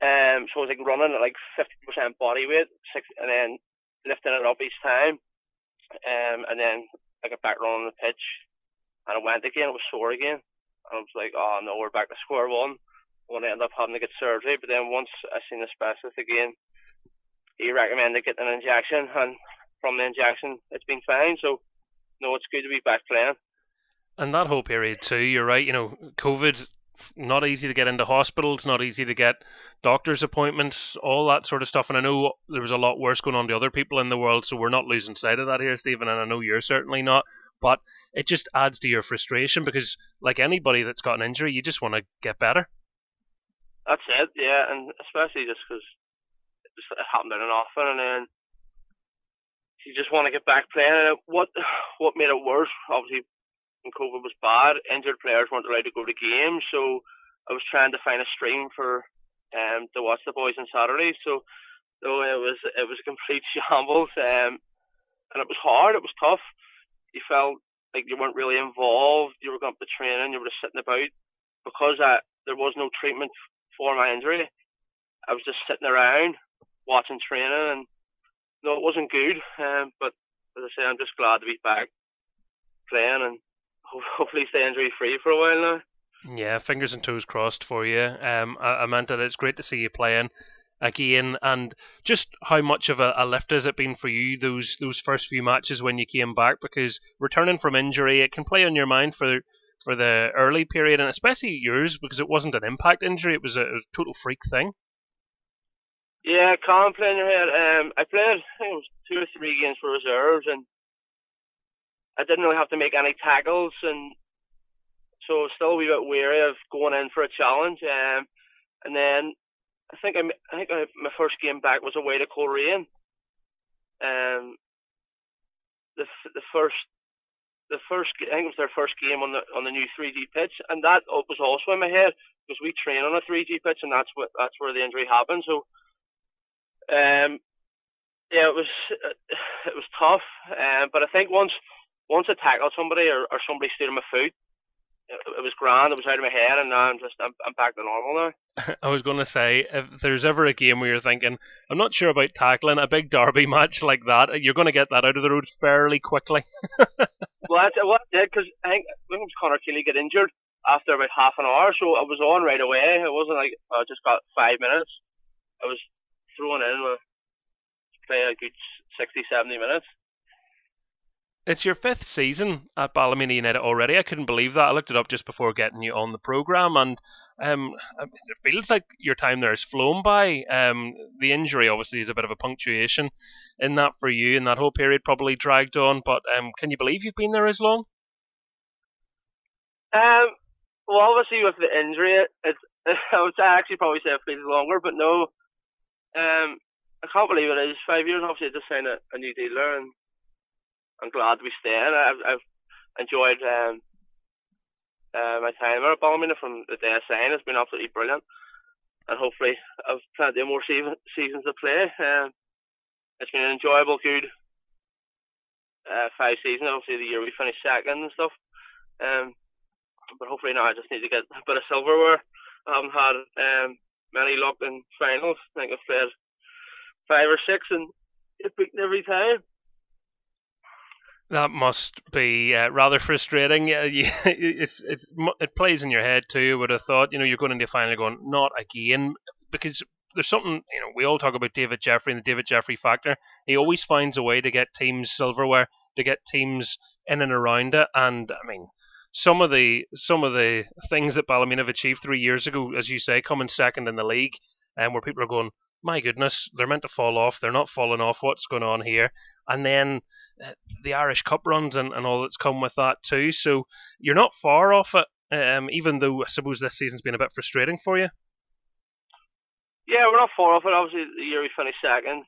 Speaker 4: Um, so I was like running at like 50% body weight, six, and then lifting it up each time. Um, and then I got back running the pitch, and I went again. It was sore again. And I was like, oh no, we're back to square one. I'm gonna end up having to get surgery. But then once I seen the specialist again, he recommended getting an injection, and from the injection, it's been fine. So no, it's good to be back playing.
Speaker 8: And that whole period too, you're right. You know, COVID not easy to get into hospitals, not easy to get doctor's appointments, all that sort of stuff. And I know there was a lot worse going on to other people in the world, so we're not losing sight of that here, Steven. And I know you're certainly not. But it just adds to your frustration because, like anybody that's got an injury, you just want to get better.
Speaker 4: That's it, yeah, and especially just because it happened in an often, and then you just want to get back playing. And what [SIGHS] what made it worse, obviously, when COVID was bad, injured players weren't allowed to go to games. So I was trying to find a stream for um to watch the boys on Saturday. So so it was it was a complete [LAUGHS] shambles. Um, and it was hard. It was tough. You felt like you weren't really involved. You were going to training. You were just sitting about because I, there was no treatment for my injury. I was just sitting around watching training, and no, it wasn't good. Um, but as I say, I'm just glad to be back playing and hopefully stay injury free for a while now.
Speaker 8: Yeah, fingers and toes crossed for you. Um, I, I meant that it's great to see you playing again, and just how much of a, a, lift has it been for you those those first few matches when you came back? Because returning from injury, it can play on your mind for for the early period, and especially yours because it wasn't an impact injury; it was a, it was a total freak thing.
Speaker 4: Yeah, can't play in your head. Um, I played I think it was two or three games for reserves, and I didn't really have to make any tackles, and so still a wee bit wary of going in for a challenge. Um, and then I think I, I think I, my first game back was away to Coleraine. Um, the the first the first I think it was their first game on the on the new 3G pitch, and that was also in my head because we train on a 3G pitch, and that's what that's where the injury happened. So, um, yeah, it was it was tough, um, but I think once once I tackled somebody or, or somebody stood on my foot, it, it was grand. It was out of my head, and now I'm just I'm, I'm back to normal now. [LAUGHS]
Speaker 8: I was going to say, if there's ever a game where you're thinking, I'm not sure about tackling a big derby match like that, you're going to get that out of the road fairly quickly. [LAUGHS]
Speaker 4: well, that's what I did because I think when was Conor Keeley get injured after about half an hour, so I was on right away. It wasn't like oh, I just got five minutes. I was thrown in with play a good 60, 70 minutes.
Speaker 8: It's your fifth season at Ballymena United already. I couldn't believe that. I looked it up just before getting you on the program, and um, it feels like your time there has flown by. Um, the injury obviously is a bit of a punctuation in that for you, and that whole period probably dragged on. But um, can you believe you've been there as long?
Speaker 4: Um, well, obviously with the injury, it's [LAUGHS] I would actually probably say it feels longer, but no. Um, I can't believe it is five years. Obviously, I just signed a, a new deal there, and I'm glad to be staying. I've, I've enjoyed um, uh, my time at Ballymena from the day I signed. It's been absolutely brilliant, and hopefully I've plenty more season, seasons to play. Um, it's been an enjoyable, good uh, five seasons. Obviously, the year we finished second and stuff. Um, but hopefully now I just need to get a bit of silverware. I haven't had um, many luck in finals. I think I've played five or six and it's beaten every time.
Speaker 8: That must be uh, rather frustrating. [LAUGHS] Yeah, it's, it's, it plays in your head too. Would have thought, you know, you're going into the final going, not again, because there's something, you know, we all talk about David Jeffrey and the David Jeffrey factor. He always finds a way to get teams silverware, to get teams in and around it. And I mean, some of the some of the things that Ballymena have achieved three years ago, as you say, coming second in the league, and um, where people are going, my goodness, they're meant to fall off. They're not falling off. What's going on here? And then uh, the Irish Cup runs and, and all that's come with that too. So you're not far off it, um, even though I suppose this season's been a bit frustrating for you.
Speaker 4: Yeah, we're not far off it. Obviously, the year we finished second,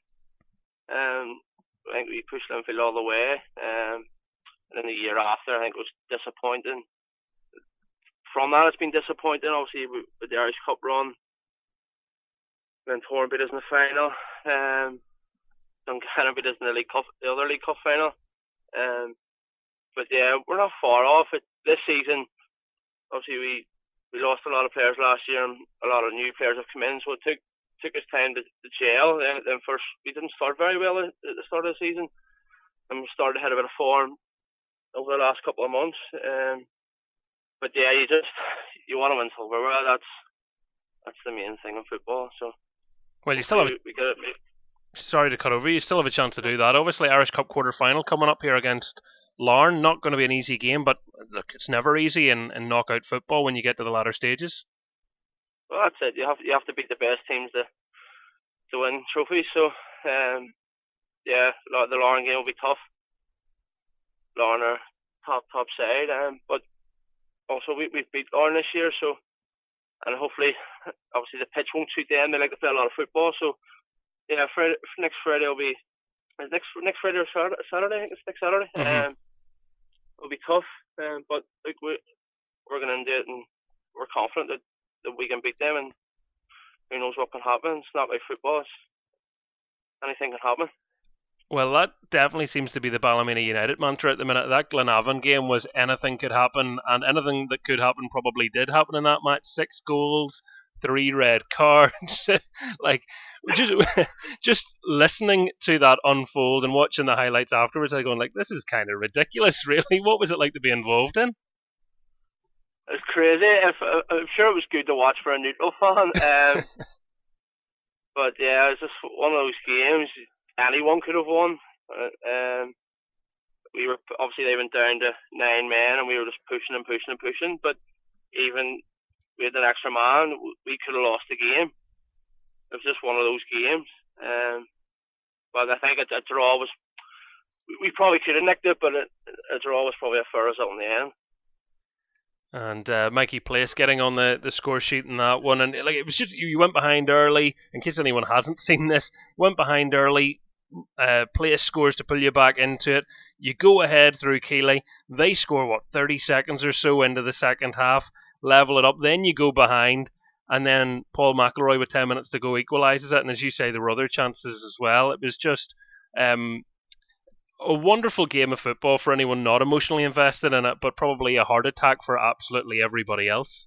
Speaker 4: um, I think we pushed Linfield all the way. Um, and then the year after, I think it was disappointing. From that, it's been disappointing. Obviously, with the Irish Cup run, then Toran beat us in the final. Um, beat us in the League Cup, the other League Cup final. Um, but yeah, we're not far off it. This season, obviously we we lost a lot of players last year, and a lot of new players have come in, so it took took us time to, to gel. Then, then first, we didn't start very well at the start of the season, and we started had a bit of form over the last couple of months. Um, but yeah, you just you want to win silverware. That's that's the main thing in football. So
Speaker 8: well, you still have. A, we got, sorry to cut over. You still have a chance to do that. Obviously, Irish Cup quarter final coming up here against Larne. Not going to be an easy game, but look, it's never easy in, in knockout football when you get to the latter stages.
Speaker 4: Well, that's it. You have you have to beat the best teams to to win trophies. So, um, yeah, the Larne game will be tough. Larne are top top side, um, but also we we beat Larne this year, so and hopefully, obviously the pitch won't suit them. They like to play a lot of football, so yeah, Friday, next Friday will be next next Friday or Saturday. I think it's next Saturday. Mm-hmm. Um, it'll be tough, um, but like we we're gonna do it, and we're confident that, that we can beat them. And who knows what can happen? It's not like football. It's, anything can happen.
Speaker 8: Well, that definitely seems to be the Ballymena United mantra at the minute. That Glenavon game was anything could happen, and anything that could happen probably did happen in that match. Six goals, three red cards. [LAUGHS] like, just [LAUGHS] just listening to that unfold and watching the highlights afterwards, I going like, this is kind of ridiculous. [LAUGHS] Really, what was it like to be involved in?
Speaker 4: It's crazy. If, I'm sure it was good to watch for a neutral fan. Um, but yeah, it was just one of those games anyone could have won. Uh, um, we were obviously they went down to nine men, and we were just pushing and pushing and pushing. But even with an extra man, we could have lost the game. It was just one of those games. Um, but I think a, a draw was. We probably could have nicked it, but a, a draw was probably a fair result in the end
Speaker 8: and uh, Mikey Place getting on the, the score sheet in that one. And like it was just you went behind early. In case anyone hasn't [LAUGHS] seen this, went behind early, uh, place scores to pull you back into it. You go ahead through Keeley. They score what 30 seconds or so into the second half, level it up. Then you go behind, and then Paul McElroy with 10 minutes to go equalises it. And as you say, there were other chances as well. It was just um, a wonderful game of football for anyone not emotionally invested in it, but probably a heart attack for absolutely everybody else.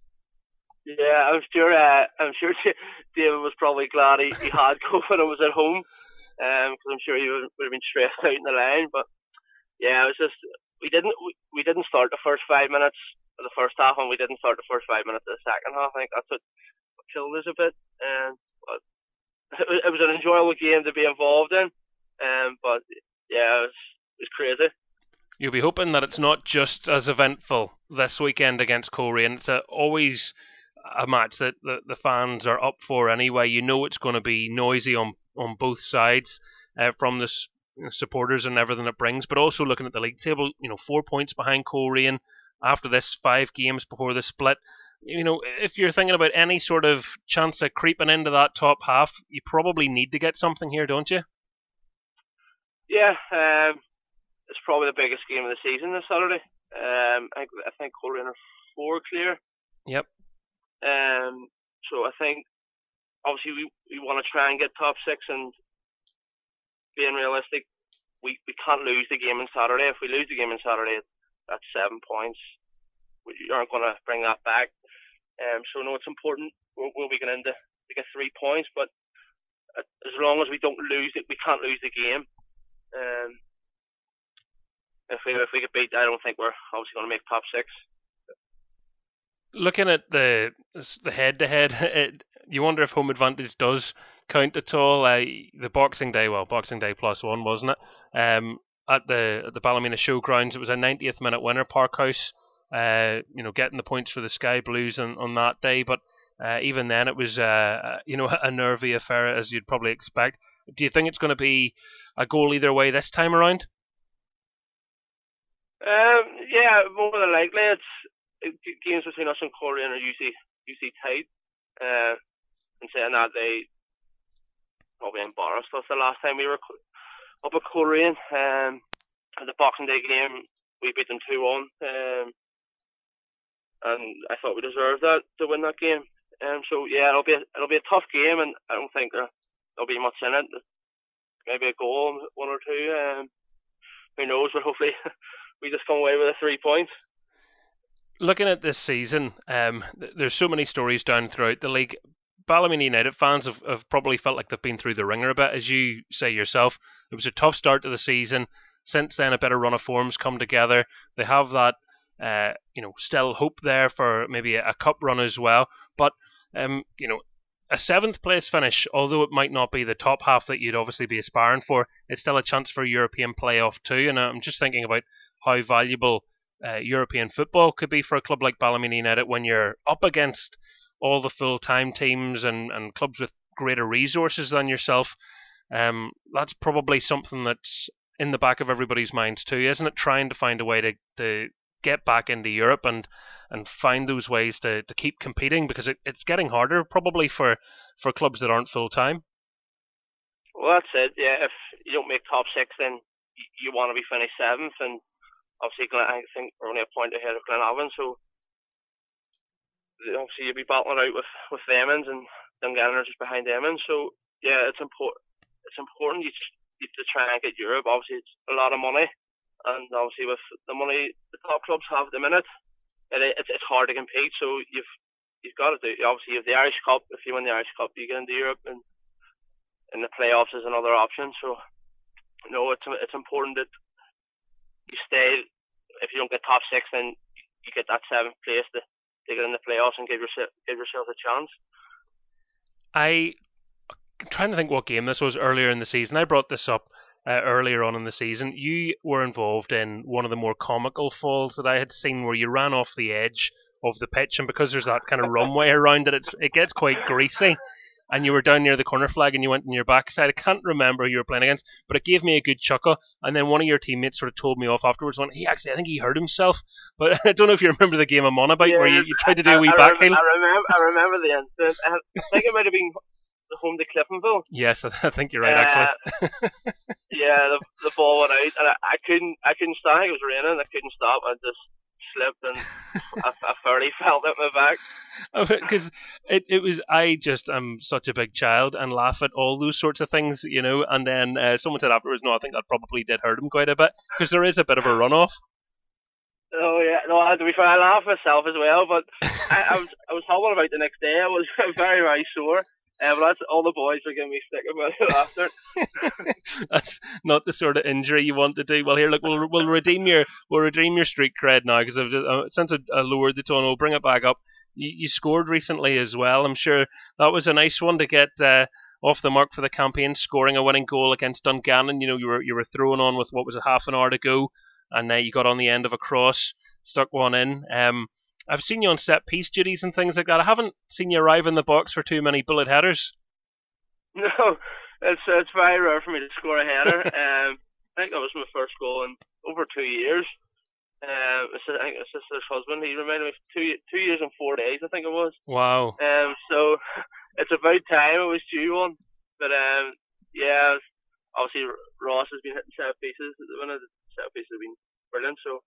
Speaker 4: Yeah, I'm sure. Uh, I'm sure [LAUGHS] David was probably glad he, he had [LAUGHS] COVID and was at home because um, I'm sure he would, would have been stressed out in the line. But yeah, it was just we didn't we, we didn't start the first five minutes of the first half, and we didn't start the first five minutes of the second half. I think that's what killed us a bit. Um, but [LAUGHS] it was an enjoyable game to be involved in. Um, but yeah, it was, it was crazy.
Speaker 8: You'll be hoping that it's not just as eventful this weekend against Coleraine. It's a, always a match that the, the fans are up for anyway. You know it's going to be noisy on on both sides uh, from the supporters and everything it brings, but also looking at the league table, you know, four points behind Coleraine after this five games before the split. You know, if you're thinking about any sort of chance of creeping into that top half, you probably need to get something here, don't you?
Speaker 4: Yeah, um, it's probably the biggest game of the season this Saturday. Um, I think I think Coleraine are four clear.
Speaker 8: Yep.
Speaker 4: Um, so I think obviously we, we want to try and get top six and being realistic, we, we can't lose the game on Saturday. If we lose the game on Saturday, that's seven points. We aren't going to bring that back. Um, so no, it's important. We'll, we'll be going into to get three points, but as long as we don't lose it, we can't lose the game. Um, if we if we get beat, I don't think we're obviously going to make top six.
Speaker 8: Looking at the the head to head, [LAUGHS] you wonder if home advantage does count at all. Uh, the Boxing Day, well, Boxing Day plus one, wasn't it? Um, at the at the Ballymena Showgrounds, it was a 90th minute winner. Parkhouse, uh, you know, getting the points for the Sky Blues on, on that day, but uh, even then, it was uh, you know [LAUGHS] a nervy affair as you'd probably expect. Do you think it's going to be a goal either way this time around?
Speaker 4: Um, yeah, more than likely, it's it, games between us and Coleraine are usually usually tight. Uh, and saying that, they probably embarrassed us the last time we were up at Coleraine. Um, at the Boxing Day game, we beat them two one. Um, and I thought we deserved that to win that game. Um, so yeah, it'll be a, it'll be a tough game, and I don't think there, there'll be much in it. Maybe a goal, one or two. Um, who knows? But hopefully, [LAUGHS] we just come away with a three points.
Speaker 8: Looking at this season, um, there's so many stories down throughout the league. Ballymena United fans have, have probably felt like they've been through the ringer a bit, as you say yourself. It was a tough start to the season. Since then, a better run of forms come together. They have that uh, you know, still hope there for maybe a, a cup run as well. But um, you know, a seventh place finish, although it might not be the top half that you'd obviously be aspiring for, it's still a chance for a European playoff too. And I'm just thinking about how valuable uh, European football could be for a club like Ballymena United when you're up against all the full-time teams and, and clubs with greater resources than yourself. Um, that's probably something that's in the back of everybody's minds too, isn't it? Trying to find a way to, to get back into Europe and and find those ways to, to keep competing because it, it's getting harder probably for, for clubs that aren't full time.
Speaker 4: Well, that's it. Yeah, if you don't make top six, then you, you want to be finished seventh, and obviously, I think we're only a point ahead of Glenavon, so obviously you'll be battling out with with them and Dungannon are just behind and so yeah, it's important. It's important you, you to try and get Europe. Obviously, it's a lot of money, and obviously with the money the top clubs have at the minute, it, it's it's hard to compete. So you've you've got to do. Obviously, you have the Irish Cup. If you win the Irish Cup, you get into Europe, and in the playoffs is another option. So no, it's it's important that you stay. If you don't get top six, then you get that seventh place to, to get in the playoffs and give yourself give yourself a chance.
Speaker 8: I I'm trying to think what game this was earlier in the season. I brought this up uh, earlier on in the season. You were involved in one of the more comical falls that I had seen, where you ran off the edge of the pitch, and because there's that kind of runway [LAUGHS] around it, it's, it gets quite greasy. And you were down near the corner flag, and you went in your backside. I can't remember who you were playing against, but it gave me a good chuckle. And then one of your teammates sort of told me off afterwards. Went, he actually, I think he hurt himself. [LAUGHS] But I don't know if you remember the game I'm on about,
Speaker 4: yeah,
Speaker 8: where you, you tried to do
Speaker 4: I,
Speaker 8: a wee
Speaker 4: I
Speaker 8: back
Speaker 4: rem- I remember, I remember the incident. [LAUGHS] I think it might have been home to Cliftonville.
Speaker 8: Yes, [LAUGHS] I think you're right. Actually,
Speaker 4: Uh, yeah, the, the ball went out, and I, I couldn't, I couldn't stop. It was raining. I couldn't stop. I just slipped, and I, I fairly fell at my back.
Speaker 8: because it, it was I just am such a big child and laugh at all those sorts of things, you know. And then uh, someone said afterwards, no, I think that probably did hurt him quite a bit because there is a bit of a runoff.
Speaker 4: Oh yeah, no. To be fair, I laughed myself as well, but I, I was, I was hobbling about the next day. I was [LAUGHS] very, very sore. Uh, but that's all the boys were giving me stick about it after. [LAUGHS]
Speaker 8: That's not the sort of injury you want to do. Well, here, look, we'll we'll redeem your we'll redeem your street cred now because uh, since I, I lowered the tone, we'll bring it back up. You, you scored recently as well. I'm sure that was a nice one to get uh, off the mark for the campaign, scoring a winning goal against Dungannon. You know, you were you were throwing on with what was a half an hour to go. and uh, you got on the end of a cross, stuck one in. Um, I've seen you on set piece duties and things like that. I haven't seen you arrive in the box for too many bullet headers. [LAUGHS]
Speaker 4: No, it's it's very rare for me to score a header. [LAUGHS] um, I think that was my first goal in over two years. It's, I think my sister's husband. He reminded me of two two years and four days. I think it was.
Speaker 8: Wow.
Speaker 4: Um, so [LAUGHS] it's about time it was due one. But um, yeah, obviously Ross has been hitting set pieces. One of the set pieces have been brilliant. So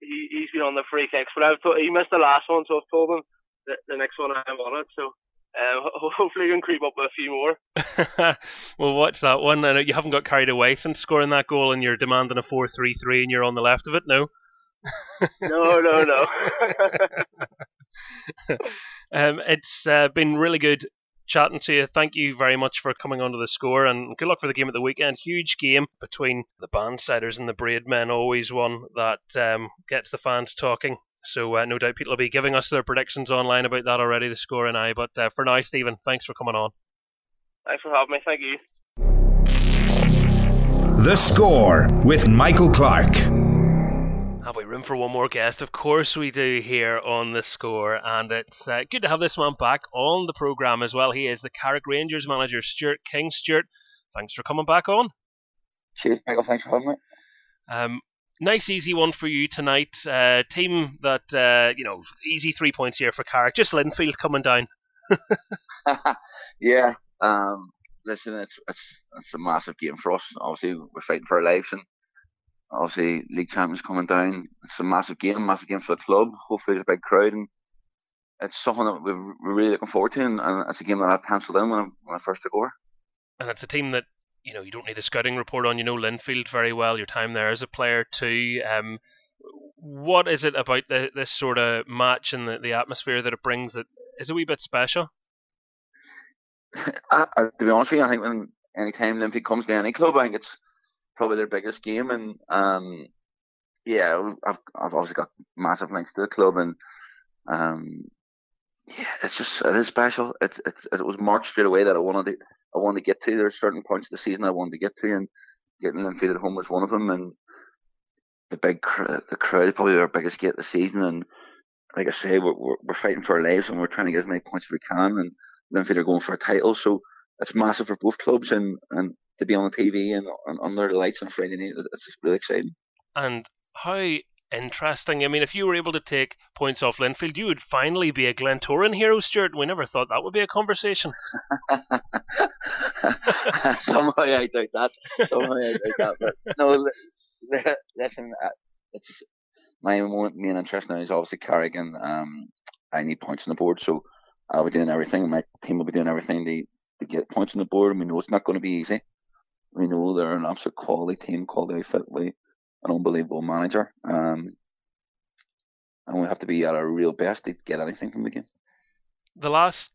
Speaker 4: he he's been on the free kicks. But I've told, he missed the last one, so I've told him that the next one I'm on it. So um, [LAUGHS] hopefully we can creep up with a few more. [LAUGHS]
Speaker 8: we'll watch that one. I know you haven't got carried away since scoring that goal, and you're demanding a four-three-three, and you're on the left of it. No. [LAUGHS]
Speaker 4: no, no, no.
Speaker 8: um, it's uh, been really good chatting to you. Thank you very much for coming onto the score, and good luck for the game at the weekend. Huge game between the Bannsiders and the Braidmen, always one that um, gets the fans talking. So uh, no doubt people will be giving us their predictions online about that already, the score and I. But uh, for now, Steven, thanks for coming on.
Speaker 4: Thanks for having me. Thank you.
Speaker 7: The score with Michael Clark.
Speaker 8: Have we room for one more guest? Of course we do here on the score, and it's uh, good to have this man back on the program as well. He is the Carrick Rangers manager, Stuart King. Stuart, thanks for coming back on.
Speaker 5: Cheers, Michael. Thanks for having me.
Speaker 8: Um, nice, easy one for you tonight. Uh, team that uh, you know, easy three points here for Carrick. Just Linfield coming down. [LAUGHS] [LAUGHS]
Speaker 5: yeah. Um, listen, it's it's it's a massive game for us. Obviously, we're fighting for our lives, and obviously league champions coming down. It's a massive game, massive game for the club. Hopefully, there's a big crowd, and it's something that we're, really looking forward to. And, and, it's a game that I've penciled in when I, when I first took over.
Speaker 8: And it's a team that you know you don't need a scouting report on. You know Linfield very well. Your time there as a player too. Um, what is it about the, this sort of match and the, the atmosphere that it brings that is a wee bit special? [LAUGHS]
Speaker 5: I, I, to be honest with you, I think when any time Linfield comes to any club, I think it's probably their biggest game, and um, yeah, I've I've obviously got massive links to the club, and um, yeah, it's just it is special. It it it was marked straight away that I wanted to I wanted to get to. There's certain points of the season I wanted to get to, and getting Linfield at home was one of them, and the big the crowd is probably our biggest gate of the season, and like I say, we're, we're, we're fighting for our lives and we're trying to get as many points as we can, and Linfield are going for a title, so it's massive for both clubs, and and to be on the TV and, and under the lights on Friday night. It's just really exciting.
Speaker 8: And how interesting. I mean, if you were able to take points off Linfield, you would finally be a Glentoran hero, Stuart. We never thought that would be a conversation. [LAUGHS] [LAUGHS]
Speaker 5: Somehow I doubt that. Somehow I doubt that. But no, listen, uh, it's my main interest now is obviously Carrigan. um, I need points on the board, so I'll be doing everything. My team will be doing everything to, to get points on the board, and we know it's not going to be easy. We know they're an absolute quality team, quality fit with an unbelievable manager. Um, and we have to be at our real best to get anything from the game.
Speaker 8: The last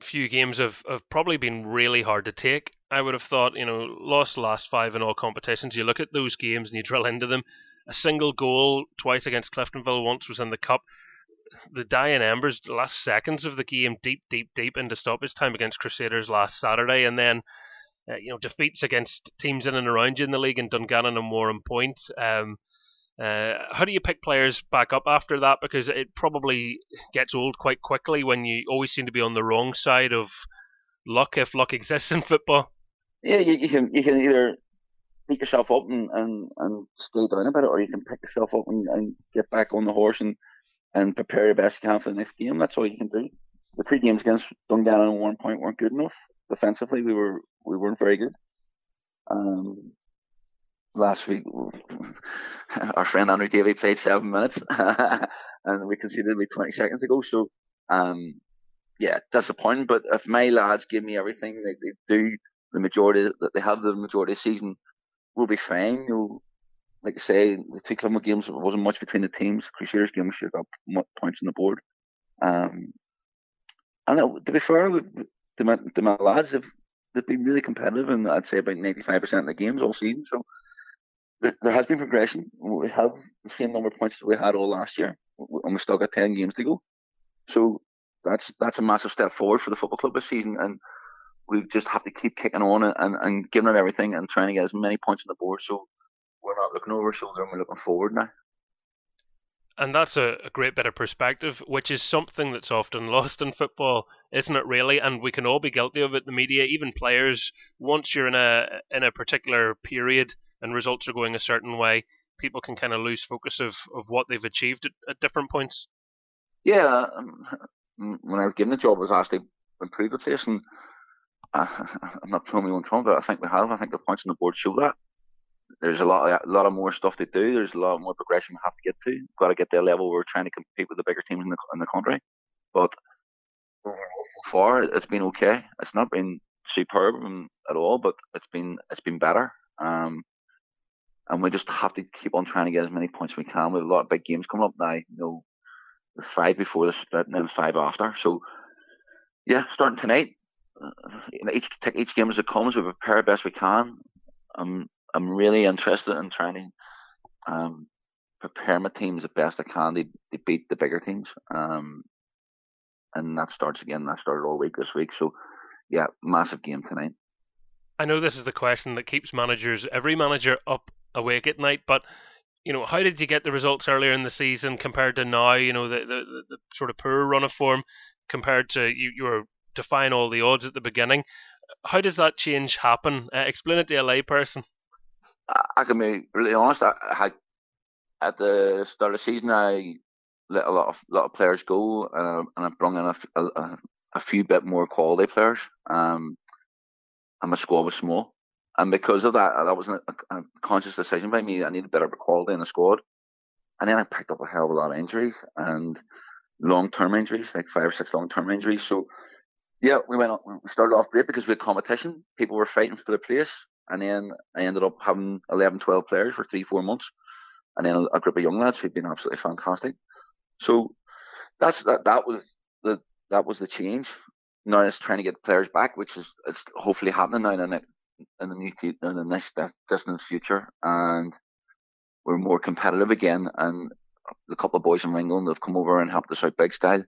Speaker 8: few games have, have probably been really hard to take. I would have thought, you know, lost last five in all competitions. You look at those games and you drill into them. A single goal twice against Cliftonville, once was in the cup. The dying embers, the last seconds of the game, deep, deep, deep into stoppage time against Crusaders last Saturday, and then uh, you know defeats against teams in and around you in the league and Dungannon and Warrenpoint. Um, uh, how do you pick players back up after that? Because it probably gets old quite quickly when you always seem to be on the wrong side of luck, if luck exists in football.
Speaker 5: Yeah, you, you can you can either pick yourself up and, and, and stay down a bit, or you can pick yourself up and, and get back on the horse and, and prepare your best you can for the next game. That's all you can do. The three games against Dungannon and Warrenpoint weren't good enough defensively. We were we weren't very good. Um, last week, [LAUGHS] our friend Andrew Davey played seven minutes, [LAUGHS] and we conceded like 20 seconds ago. So, um, yeah, disappointing. But if my lads give me everything they do, the majority that they have the majority of the season, we'll be fine. You know, like I say, the two Clement games wasn't much between the teams. Crusaders game should have got points on the board. Um, and it, to be fair, the, the my lads have they've been really competitive, and I'd say about ninety five percent of the games all season. So there, has been progression. We have the same number of points that we had all last year, and we've still got ten games to go. So that's that's a massive step forward for the football club this season, and we just have to keep kicking on and, and, and giving it everything and trying to get as many points on the board. So we're not looking over our shoulder and we're looking forward now.
Speaker 8: And that's a, a great bit of perspective, which is something that's often [LAUGHS] lost in football, isn't it? Really, and we can all be guilty of it. The media, even players, once you're in a in a particular period and results are going a certain way, people can kind of lose focus of, of what they've achieved at, at different points.
Speaker 5: Yeah, um, when I was given the job, I was asked to improve the place, and uh, [LAUGHS] I'm not throwing my own trumpet, but I think we have. I think the points on the board show that. There's a lot, a lot of more stuff to do. There's a lot more progression we have to get to. We've got to get to a level where we're trying to compete with the bigger teams in the in the country. But overall, so far, it's been okay. It's not been superb at all, but it's been it's been better. Um, and we just have to keep on trying to get as many points as we can. We have a lot of big games coming up now. You know, five before the split and then five after. So, yeah, starting tonight, uh, each each game as it comes. We prepare best we can. I'm I'm really interested in trying to um, prepare my teams the best I can to, to beat the bigger teams. Um, and that starts again. That started all week this week. So, yeah, massive game tonight.
Speaker 8: I know this is the question that keeps managers, every manager, up awake at night. But you know, how did you get the results earlier in the season compared to now? You know, the the, the sort of poor run of form compared to you, you were defying all the odds at the beginning. How does that change happen? Uh, explain it to a layperson.
Speaker 5: I, I can be really honest. I, I had at the start of the season, I let a lot of lot of players go, and I, and I brought in a, a, a few bit more quality players. Um, and my squad was small, and because of that, that was a, a conscious decision by me. I needed better quality in the squad. And then I picked up a hell of a lot of injuries and long term injuries, like five or six long term injuries. So, yeah, we went we started off great because we had competition. People were fighting for the place. And then I ended up having 11, 12 players for three, four months. And then a, group of young lads who'd been absolutely fantastic. So that's that. That was the that was the change. Now it's trying to get players back, which is it's hopefully happening now in the in the new in the next distant future, and we're more competitive again. And a couple of boys in England have come over and helped us out big style,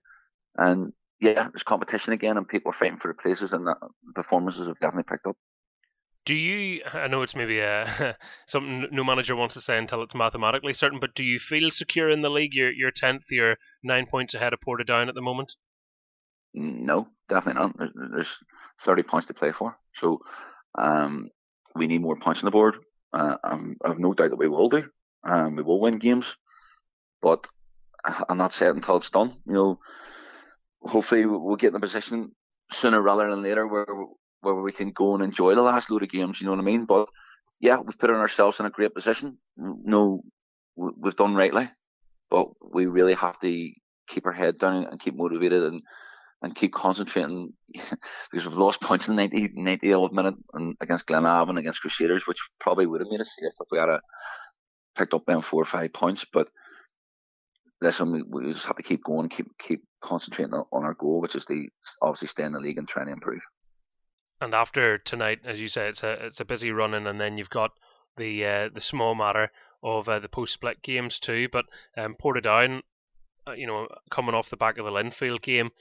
Speaker 5: and yeah, there's competition again, and people are fighting for the places, and the performances have definitely picked up.
Speaker 8: Do you? [LAUGHS] I know it's maybe a, [LAUGHS] something no manager wants to say until it's mathematically certain, but do you feel secure in the league? You're you're tenth. You're nine points ahead of Portadown at the moment.
Speaker 5: No, definitely not. There's, 30 points to play for, so um, we need more points on the board. Uh, um, I have no doubt that we will do. Um, we will win games, but I'm not saying until it's done. You know, hopefully we'll get in a position sooner rather than later where where we can go and enjoy the last load of games. You know what I mean? But yeah, we've put ourselves in a great position. No, we've done rightly, but we really have to keep our head down and keep motivated and and keep concentrating [LAUGHS] because we've lost points in the 90, 90 odd minute and against Glenavon and against Crusaders, which probably would have made us safe if we had a, picked up them four or five points. But listen, we, we just have to keep going, keep keep concentrating on our goal, which is to obviously stay in the league and try to improve.
Speaker 8: And after tonight, as you say, it's a it's a busy running, and then you've got the uh, the small matter of uh, the post split games too. But um, Portadown uh, you know, coming off the back of the Linfield game,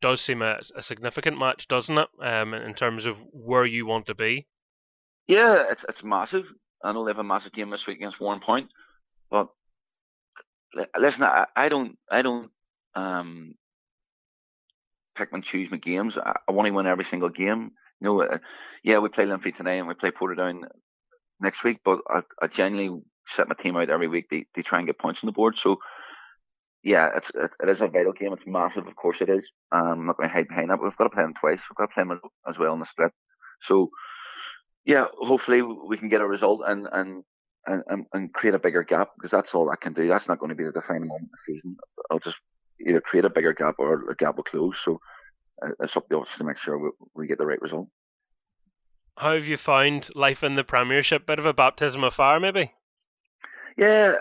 Speaker 8: does seem a, a significant match, doesn't it? Um, in terms of where you want to be.
Speaker 5: Yeah, it's it's massive. I know they have a massive game this week against Warrenpoint, but listen, I, I don't, I don't um, pick and choose my games. I, I want to win every single game. You know, uh, yeah, we play Linfield today and we play Portadown next week, but I, I genuinely set my team out every week to, to try and get points on the board. So yeah, it's it, it is a vital game. It's massive, of course it is. Um, I'm not going to hide behind that. We've got to play them twice. We've got to play them as well in the split. So, yeah, hopefully we can get a result and and and, and create a bigger gap because that's all I can do. That's not going to be the defining moment of the season. I'll just either create a bigger gap or a gap will close. So uh, it's up to us to make sure we, we get the right result.
Speaker 8: How have you found life in the Premiership? Bit of a baptism of fire, maybe.
Speaker 5: Yeah,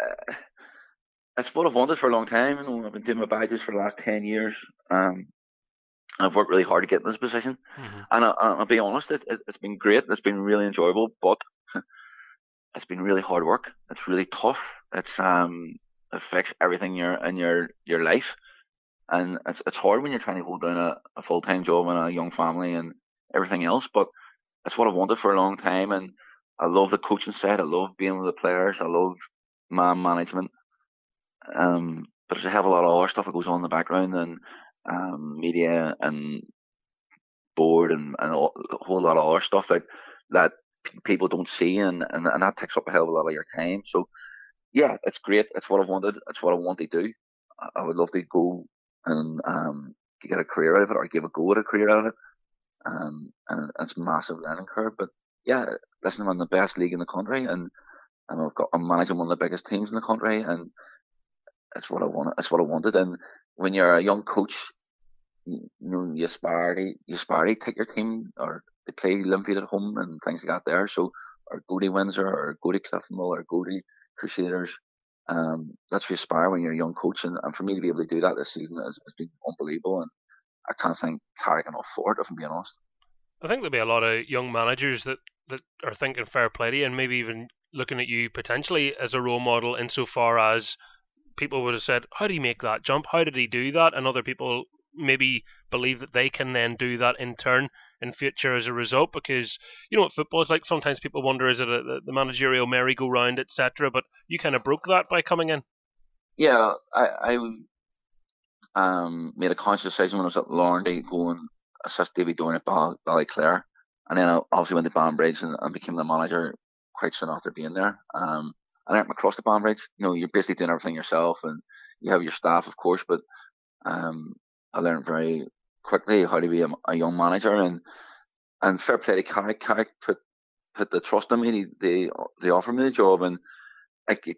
Speaker 5: it's what I've wanted for a long time. You know, I've been doing my badges for the last ten years. Um, I've worked really hard to get in this position, mm-hmm. and I, will be honest, it, it, has been great. It's been really enjoyable, but [LAUGHS] it's been really hard work. It's really tough. It's um affects everything in your in your your life, and it's it's hard when you're trying to hold down a, a full time job and a young family and everything else. But it's what I've wanted for a long time, and I love the coaching side. I love being with the players. I love man management. Um, but there's a hell of a lot of other stuff that goes on in the background and um, media and board and, and a whole lot of other stuff that that people don't see and, and, and that takes up a hell of a lot of your time. So yeah, it's great. It's what I've wanted. It's what I want to do. I would love to go and um, get a career out of it or give a go at a career out of it. Um, and it's massive learning curve. But yeah, listen, I'm in the best league in the country and, and I've got, I'm managing one of the biggest teams in the country and it's what I wanted. It's what I wanted. And when you're a young coach, you, you know, you aspire to, you aspire to take your team or to play Linfield at home and things like that there. So, or go to Windsor or go to Cliftonville or go to Crusaders. Um, that's what you aspire when you're a young coach. And, and for me to be able to do that this season has, has been unbelievable. And I can't thank Carrick enough for it, if I'm being honest.
Speaker 8: I think there'll be a lot of young managers that, that are thinking fair play to you and maybe even looking at you potentially as a role model insofar as people would have said, How do you make that jump? How did he do that? And other people maybe believe that they can then do that in turn in future as a result because you know what football is like? Sometimes people wonder is it a, the managerial merry-go-round etc but you kind of broke that by coming in.
Speaker 5: Yeah i i um made a conscious decision when i was at Larne to go and assist Davy Doran at Ball, Ballyclare and then I obviously went to Banbridge and, and became the manager quite soon after being there. Um and I went across the Banbridge you know you're basically doing everything yourself and you have your staff of course but um I learned very quickly how to be a, a young manager and and fair play to Carrick. Carrick put put the trust in me. They they offered me the job and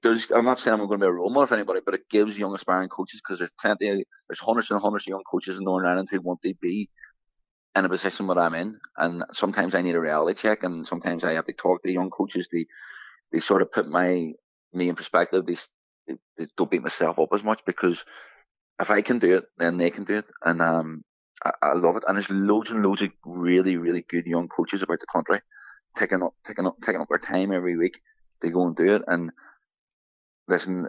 Speaker 5: there's I'm not saying I'm going to be a role model for anybody, but it gives young aspiring coaches because there's plenty there's hundreds and hundreds of young coaches in Northern Ireland who want to be in a position where I'm in, and sometimes I need a reality check, and sometimes I have to talk to young coaches. They they sort of put my me in perspective. They, they don't beat myself up as much because if I can do it, then they can do it. And um, I, I, love it. And there's loads and loads of really, really good young coaches about the country, taking up, taking up, taking up their time every week to go and do it. And listen,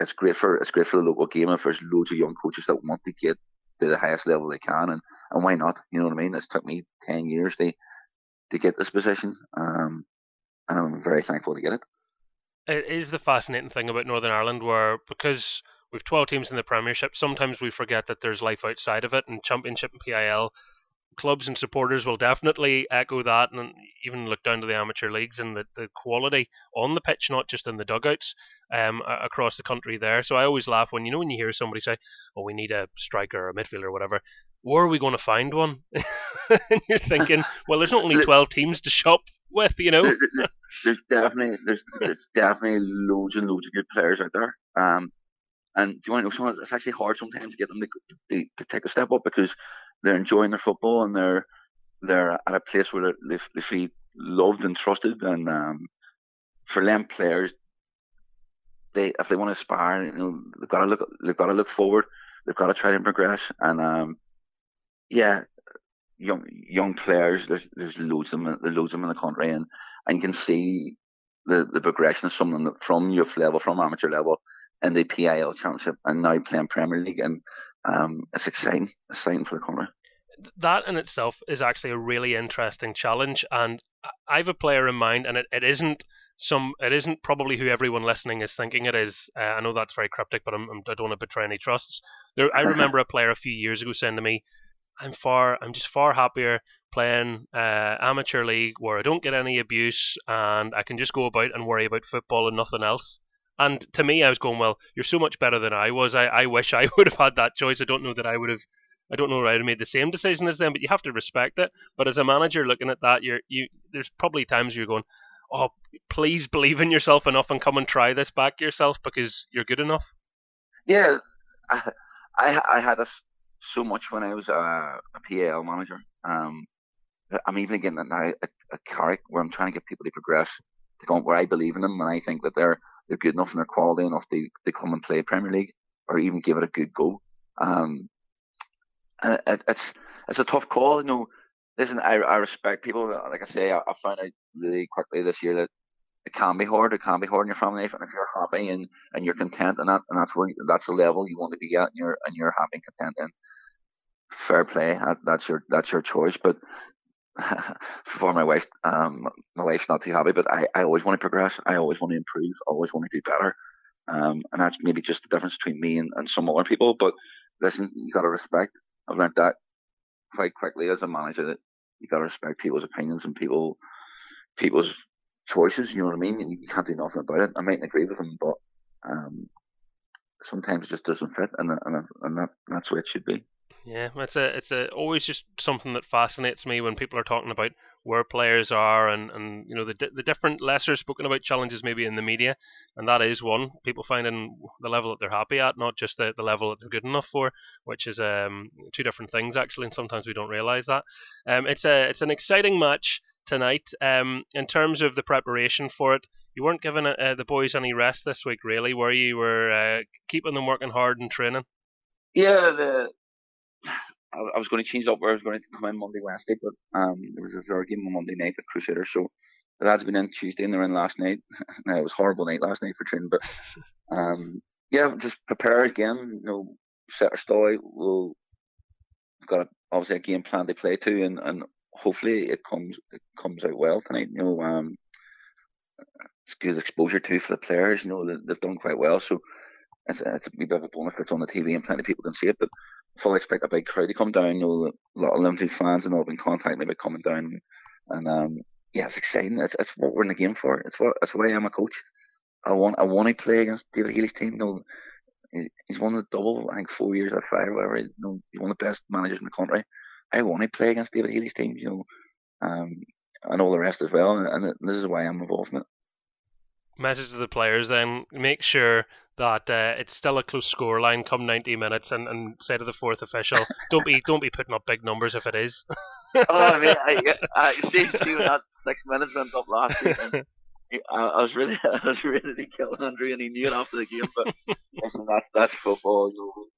Speaker 5: it's great for it's great for the local game if there's loads of young coaches that want to get to the highest level they can, and and why not? You know what I mean? It's took me ten years to to get this position, um, and I'm very thankful to get it.
Speaker 8: It is the fascinating thing about Northern Ireland, where because We've 12 teams in the Premiership. Sometimes we forget that there's life outside of it, and Championship and PIL clubs and supporters will definitely echo that and even look down to the amateur leagues and the, the quality on the pitch, not just in the dugouts um, across the country there. So I always laugh when you know when you hear somebody say, "Oh, we need a striker or a midfielder or whatever." Where are we going to find one? [LAUGHS] and you're thinking, well, there's not only [LAUGHS] 12 teams to shop with, you know. [LAUGHS]
Speaker 5: there's definitely there's, there's definitely loads and loads of good players out there. Um, and do you want to know something? It's actually hard sometimes to get them to, to, to take a step up because they're enjoying their football and they're they're at a place where they, they feel loved and trusted. And um, for them players, they if they want to aspire, you know, they've got to look they've got to look forward. They've got to try and progress. And um, yeah, young young players, there's there's loads of them, there's loads of them in the country, and and you can see the the progression of some of them from youth level, from amateur level in the PIL Championship and now playing Premier League, and um, it's exciting, exciting for the country.
Speaker 8: That in itself is actually a really interesting challenge, and I have a player in mind, and it, it isn't some it isn't probably who everyone listening is thinking it is. Uh, I know that's very cryptic, but I'm, I'm, I do not want to betray any trusts. There, I remember a player a few years ago saying to me, "I'm far, I'm just far happier playing uh, amateur league where I don't get any abuse and I can just go about and worry about football and nothing else." And to me, I was going, well, you're so much better than I was. I, I wish I [LAUGHS] would have had that choice. I don't know that I would have. I don't know that I would have made the same decision as them, but you have to respect it. But as a manager looking at that, you're you. There's probably times you're going, oh, please believe in yourself enough and come and try this back yourself because you're good enough.
Speaker 5: Yeah, I I, I had a, so much when I was a, a PIL manager. Um, I'm even getting now at, at Carrick where I'm trying to get people to progress to go where I believe in them and I think that they're they're good enough and they're quality enough they, to come and play Premier League or even give it a good go. Um, and it, it's it's a tough call. You know, listen, I, I respect people. Like I say, I, I found out really quickly this year that it can be hard. It can be hard in your family life, and if you're happy and, and you're content, and that and that's where that's the level you want to be at, and you're and you're happy and content, and fair play. That, that's your that's your choice. But [LAUGHS] for my wife, um, my wife's not too happy, but I, I always want to progress. I always want to improve. I always want to do better. Um, and that's maybe just the difference between me and, and some other people. But listen, you got to respect. I've learned that quite quickly as a manager that you got to respect people's opinions and people people's choices. You know what I mean? You, can't do nothing about it. I mightn't agree with them, but um, sometimes it just doesn't fit, and and, and that, that's the way it should be.
Speaker 8: Yeah, it's a it's a always just something that fascinates me when people are talking about where players are and, and you know the the different lesser spoken about challenges maybe in the media, and that is one people finding the level that they're happy at, not just the, the level that they're good enough for, which is um two different things actually, and sometimes we don't realize that. Um, it's a it's an exciting match tonight. Um, in terms of the preparation for it, you weren't giving uh, the boys any rest this week, really, were you? Were uh, keeping them working hard and training.
Speaker 5: Yeah, the I, I was going to change up where I was going to come in Monday, Wednesday, but um, there was a third game on Monday night at Crusaders, so the lads been in Tuesday and they're in last night. [LAUGHS] now, it was a horrible night last night for training, but [LAUGHS] um, yeah, just prepare again. You know, set our out. We'll we've got a, obviously a game plan to play to, and, and hopefully it comes it comes out well tonight. You know, um, it's good exposure too for the players. You know, they, they've done quite well, so it's, it's a wee bit of a bonus if it's on the TV and plenty of people can see it. But fully expect a big crowd to come down. You know, a lot of Linfield fans and all been contacting about coming down, and um, yeah, it's exciting. It's, it's what we're in the game for. It's what it's why I'm a coach. I want I want to play against David Healy's team. You know, he's won the double. I think four years out five, whatever. You know, he's one of the best managers in the country. I want to play against David Healy's team. You know, um, and all the rest as well. And, and this is why I'm involved in it
Speaker 8: message to the players then make sure that uh, it's still a close score line come 90 minutes and, and say to the fourth official [LAUGHS] don't be don't be putting up big numbers if it is. [LAUGHS]
Speaker 5: Oh I mean I, [LAUGHS] I see, see when that six minutes went up last week I, I, was really I was ready to kill Andrew and he knew it after the game but listen that's that's football you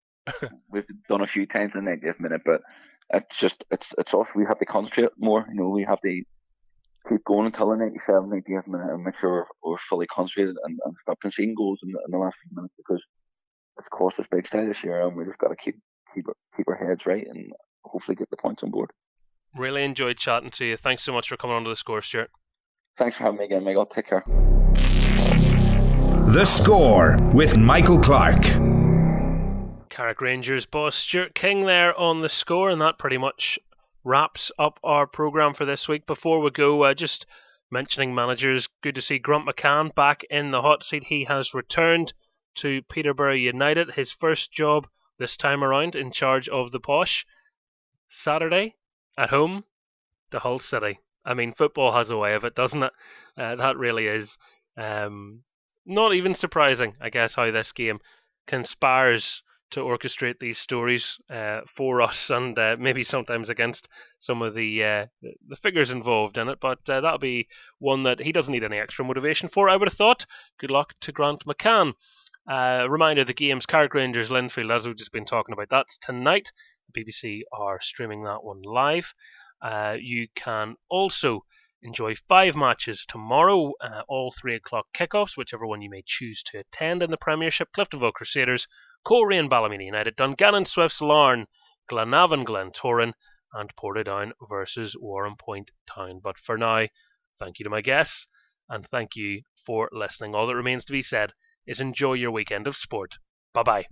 Speaker 5: know, we've done a few times in the 90th minute but it's just it's it's off we have to concentrate more you know we have to keep going until the 97, 98th minute and make sure we're, we're fully concentrated and, and stop conceding goals in the, in the last few minutes because it's cost us big style this year and we just got to keep keep keep our heads right and hopefully get the points on board.
Speaker 8: Really enjoyed chatting to you. Thanks so much for coming on to the score, Stuart.
Speaker 5: Thanks for having me again, Michael. Take care.
Speaker 7: The score with Michael Clark.
Speaker 8: Carrick Rangers boss Stuart King there on the score, and that pretty much wraps up our program for this week. Before we go, uh, just mentioning managers, good to see Grant McCann back in the hot seat. He has returned to Peterborough United, his first job this time around in charge of the Posh. Saturday at home to Hull City. I mean, football has a way of it, doesn't it? Uh, that really is um, not even surprising, I guess, how this game conspires to orchestrate these stories uh, for us and uh, maybe sometimes against some of the uh, the figures involved in it. But uh, that'll be one that he doesn't need any extra motivation for, I would have thought. Good luck to Grant McCann. Uh, reminder the games Carrick Rangers Linfield, as we've just been talking about, that's tonight. The BBC are streaming that one live. Uh, you can also enjoy five matches tomorrow, uh, all three o'clock kickoffs, whichever one you may choose to attend in the Premiership. Cliftonville Crusaders, Coleraine Ballymena United, Dungannon Swifts Larne, Glenavon Glentoran, and Portadown versus Warrenpoint Town. But for now, thank you to my guests, and thank you for listening. All that remains to be said is enjoy your weekend of sport. Bye bye.